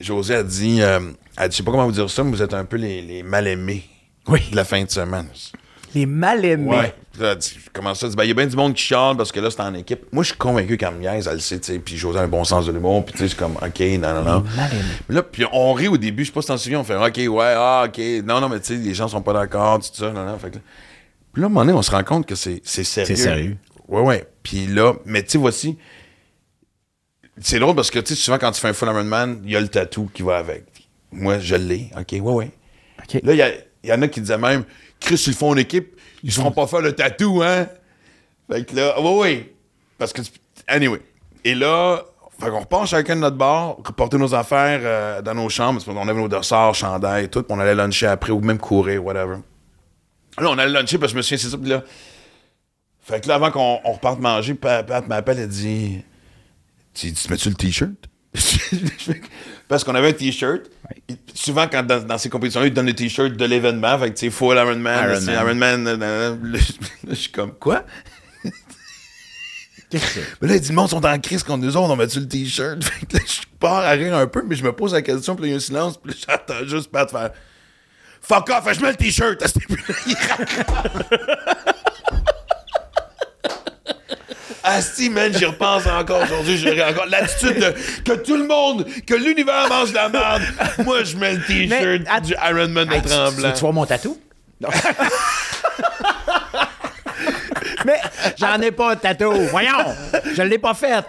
José a dit, euh, elle dit, je sais pas comment vous dire ça, mais vous êtes un peu les, les mal-aimés Oui. de la fin de semaine. Les. Ouais. Là, elle dit, comment ça? Ben, il y a bien du monde qui chiale parce que là, c'est en équipe. Moi, je suis convaincu qu'en elle le sait, tu sais. Puis José a un bon sens de l'humour. Puis tu sais, c'est comme, OK, non, non, non. Mais là, puis on rit au début. Je sais pas si t'en souviens. On fait, OK, ouais, ah, OK. Non, non, mais tu sais, les gens sont pas d'accord, tout ça. Non, non. Fait que là- Puis là, à un moment donné, on se rend compte que c'est c'est sérieux. C'est sérieux. Ouais, ouais. Puis là, mais tu sais, voici. C'est drôle parce que, tu sais, souvent, quand tu fais un full Ironman, il y a le tatou qui va avec. Moi, je l'ai. OK, ouais, ouais. OK. Là, il y, a- il y en a qui disaient même, Chris, ils font en équipe, ils se feront pas faire le tatou, hein? Fait que là, ouais, ouais. Parce que, anyway. Et là, fait qu'on repart chacun de notre bar, reporter nos affaires euh, dans nos chambres, parce qu'on avait nos dossards, chandails, tout, puis on allait luncher après ou même courir, whatever. Là, on allait luncher parce que je me souviens, c'est ça, puis là, Fait que là, avant qu'on on reparte manger, Pat, Pat m'appelle, elle dit Tu, tu mets-tu le t-shirt? Parce qu'on avait un t-shirt. Souvent, quand dans, dans ces compétitions-là, ils donnent le t-shirt de l'événement. Fait que tu sais, full. Iron Man. Ironman. nan, nan, nan. Là, je- suis comme Quoi? Mais là, il dit, le monde sont en crise contre nous autres, on met-tu le t-shirt? Fait que là, je pars à rire un peu, mais je me pose la question, puis là, il y a un silence, puis j'attends juste Pat faire Fuck off, je mets le t-shirt! Asti, man, j'y repense encore aujourd'hui. J'ai encore l'attitude de que tout le monde, que l'univers mange de la merde. Moi, je mets le t-shirt du Ironman de Hey, tu, tu, Tremblant. tu vois mon tatou? Mais, J'en ai pas de tatou. Voyons, je l'ai pas fait.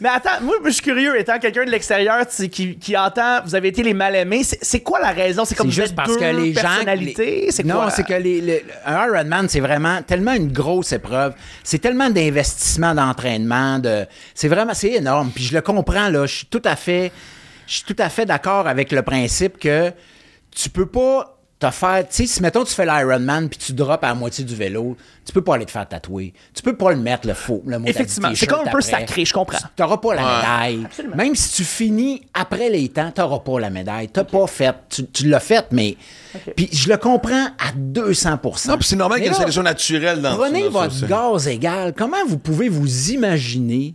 mais attends, moi, je suis curieux, étant quelqu'un de l'extérieur qui, qui entend, vous avez été les mal-aimés, c'est c'est quoi la raison? C'est comme juste parce que les gens. les- C'est non, c'est que les, les- un Ironman, c'est vraiment tellement une grosse épreuve. C'est tellement d'investissement d'entraînement. De, c'est vraiment, c'est énorme. Puis je le comprends, là. Je suis tout à fait, je suis tout à fait d'accord avec le principe que tu peux pas te faire. Tu sais, si mettons tu fais l'Ironman puis tu drops à la moitié du vélo, tu peux pas aller te faire tatouer. Tu peux pas le mettre le faux. Le mot Effectivement, c'est comme un peu sacré, je comprends. Tu n'auras pas la médaille. Même si tu finis après les temps, tu n'auras pas la médaille. Tu n'as pas fait. Tu, tu l'as fait, mais. Puis je le comprends à 200 Non, puis c'est normal qu'il y ait une sélection naturelle dans Prenez dans votre gaz égal. Comment vous pouvez vous imaginer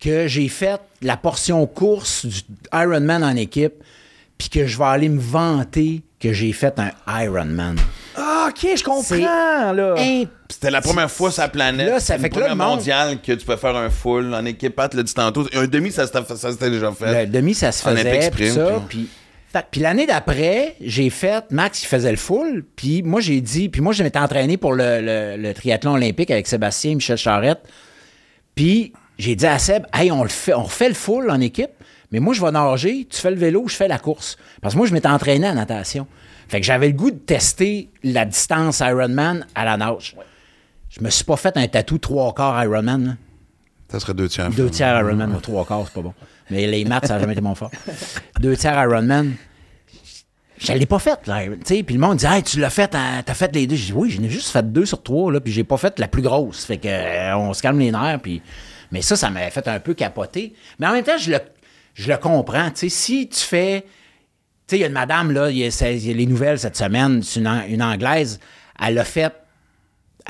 que j'ai fait la portion course du Ironman en équipe, puis que je vais aller me vanter que j'ai fait un Ironman? Ah, ok, je comprends, là. imp- C'était la première fois sur la planète. Là, ça fait que là, le monde- mondiale que tu peux faire un full en équipe. Pat l'a dit tantôt. Un demi, ça s'était déjà fait. Le demi, ça se faisait, puis ça, puis- l'année d'après, j'ai fait, Max, il faisait le full, puis moi, j'ai dit, puis moi, je m'étais entraîné pour le, le- le triathlon olympique avec Sébastien et Michel Charette, puis j'ai dit à Seb, hey, on, le fait, on refait le full en équipe, mais moi, je vais nager, tu fais le vélo, je fais la course. Parce que moi, je m'étais entraîné en natation. Fait que j'avais le goût de tester la distance Ironman à la nage. Je me suis pas fait un tatou trois quarts Ironman, là. Ça serait deux tiers. Deux tiers Ironman, ou trois quarts, c'est pas bon. Mais les maths, ça n'a jamais été mon fort. Deux tiers Ironman. Je l'ai pas fait, là. Tu sais, puis le monde dit, hey, tu l'as fait, hein, t'as fait les deux. J'ai dit, oui, j'en ai juste fait deux sur trois, là, puis j'ai pas fait la plus grosse. Fait que, euh, on se calme les nerfs, puis. Mais ça, ça m'avait fait un peu capoter. Mais en même temps, je le, je le comprends. Si tu fais. Tu sais, il y a une madame, là, il y a, y les nouvelles cette semaine, c'est une, An- une Anglaise, elle a fait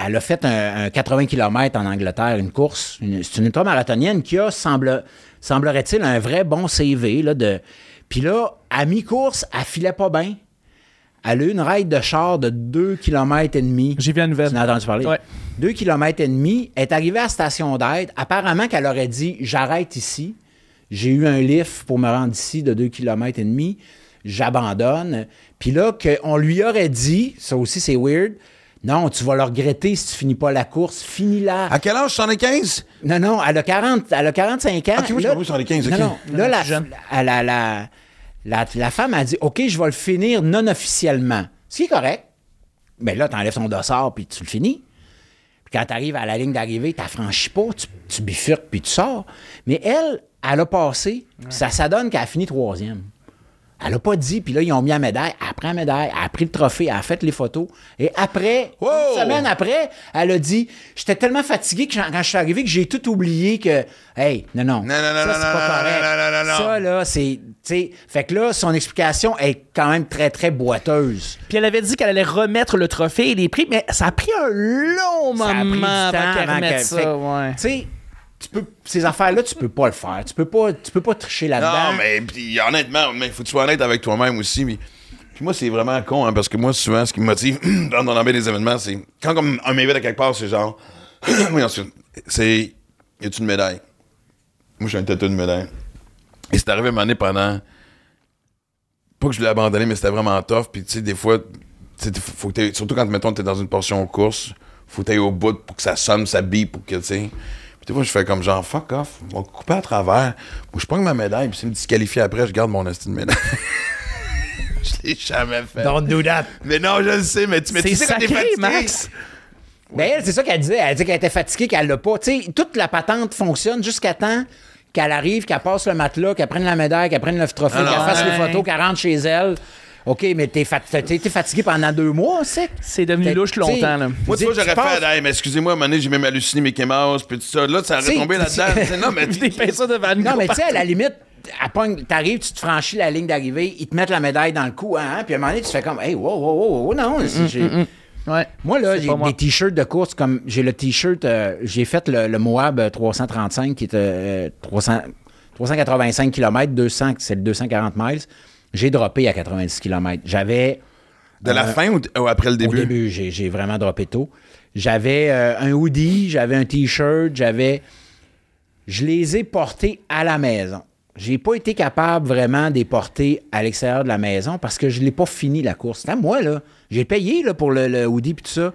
elle a fait un, un 80 km en Angleterre, une course. C'est une ultramarathonienne qui a, semble, semblerait-il, un vrai bon CV. Là, de... Puis là, à mi-course, elle filait pas bien. Elle a eu une ride de char de 2 km et demi. J'ai vu la nouvelle. Tu en as entendu parler? Ouais. 2 km et demi. Elle est arrivée à la station d'aide. Apparemment qu'elle aurait dit j'arrête ici. J'ai eu un lift pour me rendre ici de 2 km et demi. J'abandonne. Puis là, qu'on lui aurait dit, ça aussi c'est weird, non, tu vas le regretter si tu finis pas la course. Finis-la. À quel âge? 75? Non, non, elle a, 40, elle a 45 ans. Ok, moi, j'ai Là- compris 75, ok. Non, non, là, Non, la, la, la, la, la- la femme a dit OK, je vais le finir non officiellement. Ce qui est correct. Mais là, tu enlèves ton dossard puis tu le finis. Puis quand tu arrives à la ligne d'arrivée, tu franchis pas, tu, tu bifurques puis tu sors. Mais elle, elle a passé, puis ça, ça donne qu'elle a fini troisième. Elle a pas dit, puis là, ils ont mis la médaille. Elle a pris la médaille, elle a pris le trophée, elle a fait les photos. Et après, Wow! une semaine après, elle a dit J'étais tellement fatigué que quand je suis arrivé que j'ai tout oublié que, hey, non, non. non, non, ça, non, c'est pas correct. non, non. Ça, là, c'est. tu sais, Fait que là, son explication est quand même très, très boiteuse. Puis elle avait dit qu'elle allait remettre le trophée et les prix, mais ça a pris un long Ça a pris du moment temps avant qu'elle remette ça. fait ouais. Tu peux, ces affaires-là, tu peux pas le faire. Tu peux pas, tu peux pas tricher là-dedans. Non, mais puis, honnêtement, il faut que tu sois honnête avec toi-même aussi. mais- Puis moi, c'est vraiment con, hein, parce que moi, souvent, ce qui me motive dans dans des événements, c'est quand comme on m'invite à quelque part, c'est genre, oui, ensuite, c'est, y a-tu une médaille? Moi, j'ai un tatou de médaille. Et c'est arrivé à un moment donné pendant, pas que je l'ai abandonné, mais c'était vraiment tough. Puis tu sais, des fois, faut que surtout quand, mettons, t'es dans une portion course, faut que t'ailles au bout pour que ça sonne, ça bip, pour que, tu sais. Puis des fois, je fais comme genre, fuck off, on va couper à travers. Moi, je prends ma médaille, puis si me disqualifie après, je garde mon estime de médaille. je l'ai jamais fait. Don't do that. Mais non, je le sais, mais tu, quand t'es sacré, fatigué. Max. Ben elle, c'est ça qu'elle disait. Elle dit qu'elle était fatiguée, qu'elle l'a pas. Tu sais, toute la patente fonctionne jusqu'à temps qu'elle arrive, qu'elle passe le matelas, qu'elle prenne la médaille, qu'elle prenne le trophée, Ah qu'elle fasse ouais. les photos, qu'elle rentre chez elle. OK, mais t'es fat- fatigué pendant deux mois, sec. C'est devenu louche longtemps, là. Moi, tu vois, Tu j'aurais fait, hey, mais excusez-moi, à un moment donné, j'ai même halluciné Mickey Mouse, puis tout ça. Là, ça aurait tombé là-dedans. C'est- Non, mais Des pinceaux de Van Gogh. Non, mais tu sais, à la limite, t'arrives, tu te franchis la ligne d'arrivée, ils te mettent la médaille dans le cou, hein, puis à un moment donné, tu fais comme, hey, wow, wow, wow, wow, non. c'est- j'ai- Ouais. Moi, là, C'est j'ai des t-shirts de course comme. J'ai le t-shirt. euh, j'ai fait le, le Moab euh, 335 qui est euh, 300 385 km, 200, c'est le 240 miles. J'ai droppé à 90 km. J'avais. De la euh, fin ou, ou après le Au début? début, j'ai, j'ai vraiment droppé tôt. J'avais euh, un hoodie, j'avais un t-shirt, j'avais. Je les ai portés à la maison. J'ai pas été capable vraiment de les porter à l'extérieur de la maison parce que je l'ai pas fini la course. C'était à moi, là. J'ai payé là, pour le, le hoodie et tout ça.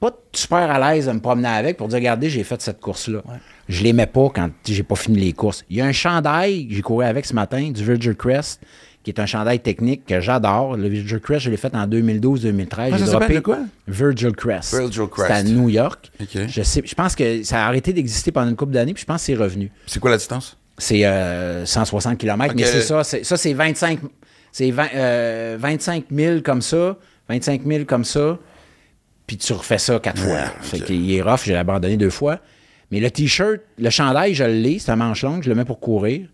Pas super à l'aise de me promener avec pour dire regardez, j'ai fait cette course-là. Je l'aimais pas quand j'ai pas fini les courses. Il y a un chandail que j'ai couru avec ce matin, du Virgil Crest, qui est un chandail technique que j'adore. Le Virgil Crest, je l'ai fait en 2012-2013. Ah, J'ai ça s'appelle droppé de quoi? Virgil Crest. Virgil Crest. C'est à New York. OK. Je, sais, je pense que ça a arrêté d'exister pendant une couple d'années, puis je pense que c'est revenu. C'est quoi la distance? C'est euh, 160 km, mais c'est ça. Ça, c'est 25, c'est 20, euh, 25 000 comme ça, 25 000 comme ça, puis tu refais ça quatre fois. Ah, Fait ok. qu'il est rough, j'ai abandonné deux fois. Mais le T-shirt, le chandail, je l'ai, c'est un manche longue, je le mets pour courir.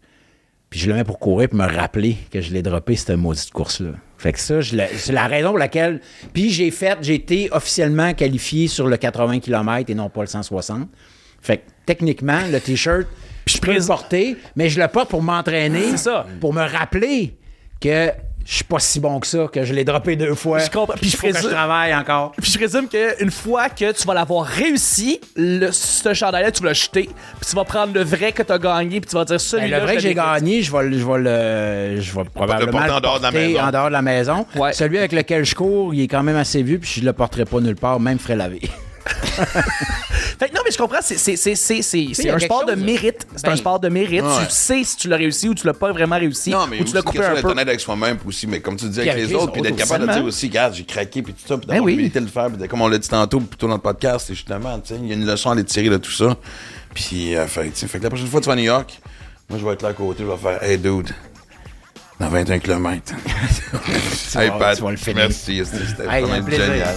Puis je le mets pour courir pour me rappeler que je l'ai droppé cette maudite course-là. Fait que ça, c'est la raison pour laquelle. Puis j'ai fait, j'ai été officiellement qualifié sur le 80 km et non pas le 160. Fait que techniquement, le T-shirt, je peux le porter, mais je le porte pour m'entraîner. Pour me rappeler que je suis pas si bon que ça, que je l'ai droppé deux fois. Je comprends. Puis je Faut que je travaille encore. Puis je présume qu'une fois que tu vas l'avoir réussi, le, ce chandail-là, tu vas le jeter. Puis tu vas prendre le vrai que tu as gagné. Puis tu vas dire Ben, celui-là. le vrai que j'ai gagné, je vais, le- je vais le, je vais probablement porter en le dehors de la porter maison. en dehors de la maison. Ouais. Celui avec lequel je cours, il est quand même assez vieux, puis je le porterai pas nulle part, même frais lavé. Fait que non, mais je comprends, c'est, c'est, c'est, c'est, c'est, un quelque sport de mérite. C'est Ben, un sport de mérite. ouais. Tu sais si tu l'as réussi ou tu l'as pas vraiment réussi. Non, mais ou tu l'as coupé un d'être peu. honnête avec soi-même aussi, mais comme tu disais avec avec les les autres, puis d'être capable de dire aussi, regarde, j'ai craqué, puis tout ça, puis d'avoir Ben oui. l'humilité de le faire, puis comme on l'a dit tantôt, plutôt dans le podcast, c'est justement, tu sais, il y a une leçon à aller tirer de tout ça. Puis, euh, fait, fait que la prochaine fois que tu vas à New York, moi, je vais être là à côté, je vais faire, hey, dude, dans 21 km. hey, Pat, tu vas le finir. merci, c'était Hey, vraiment génial.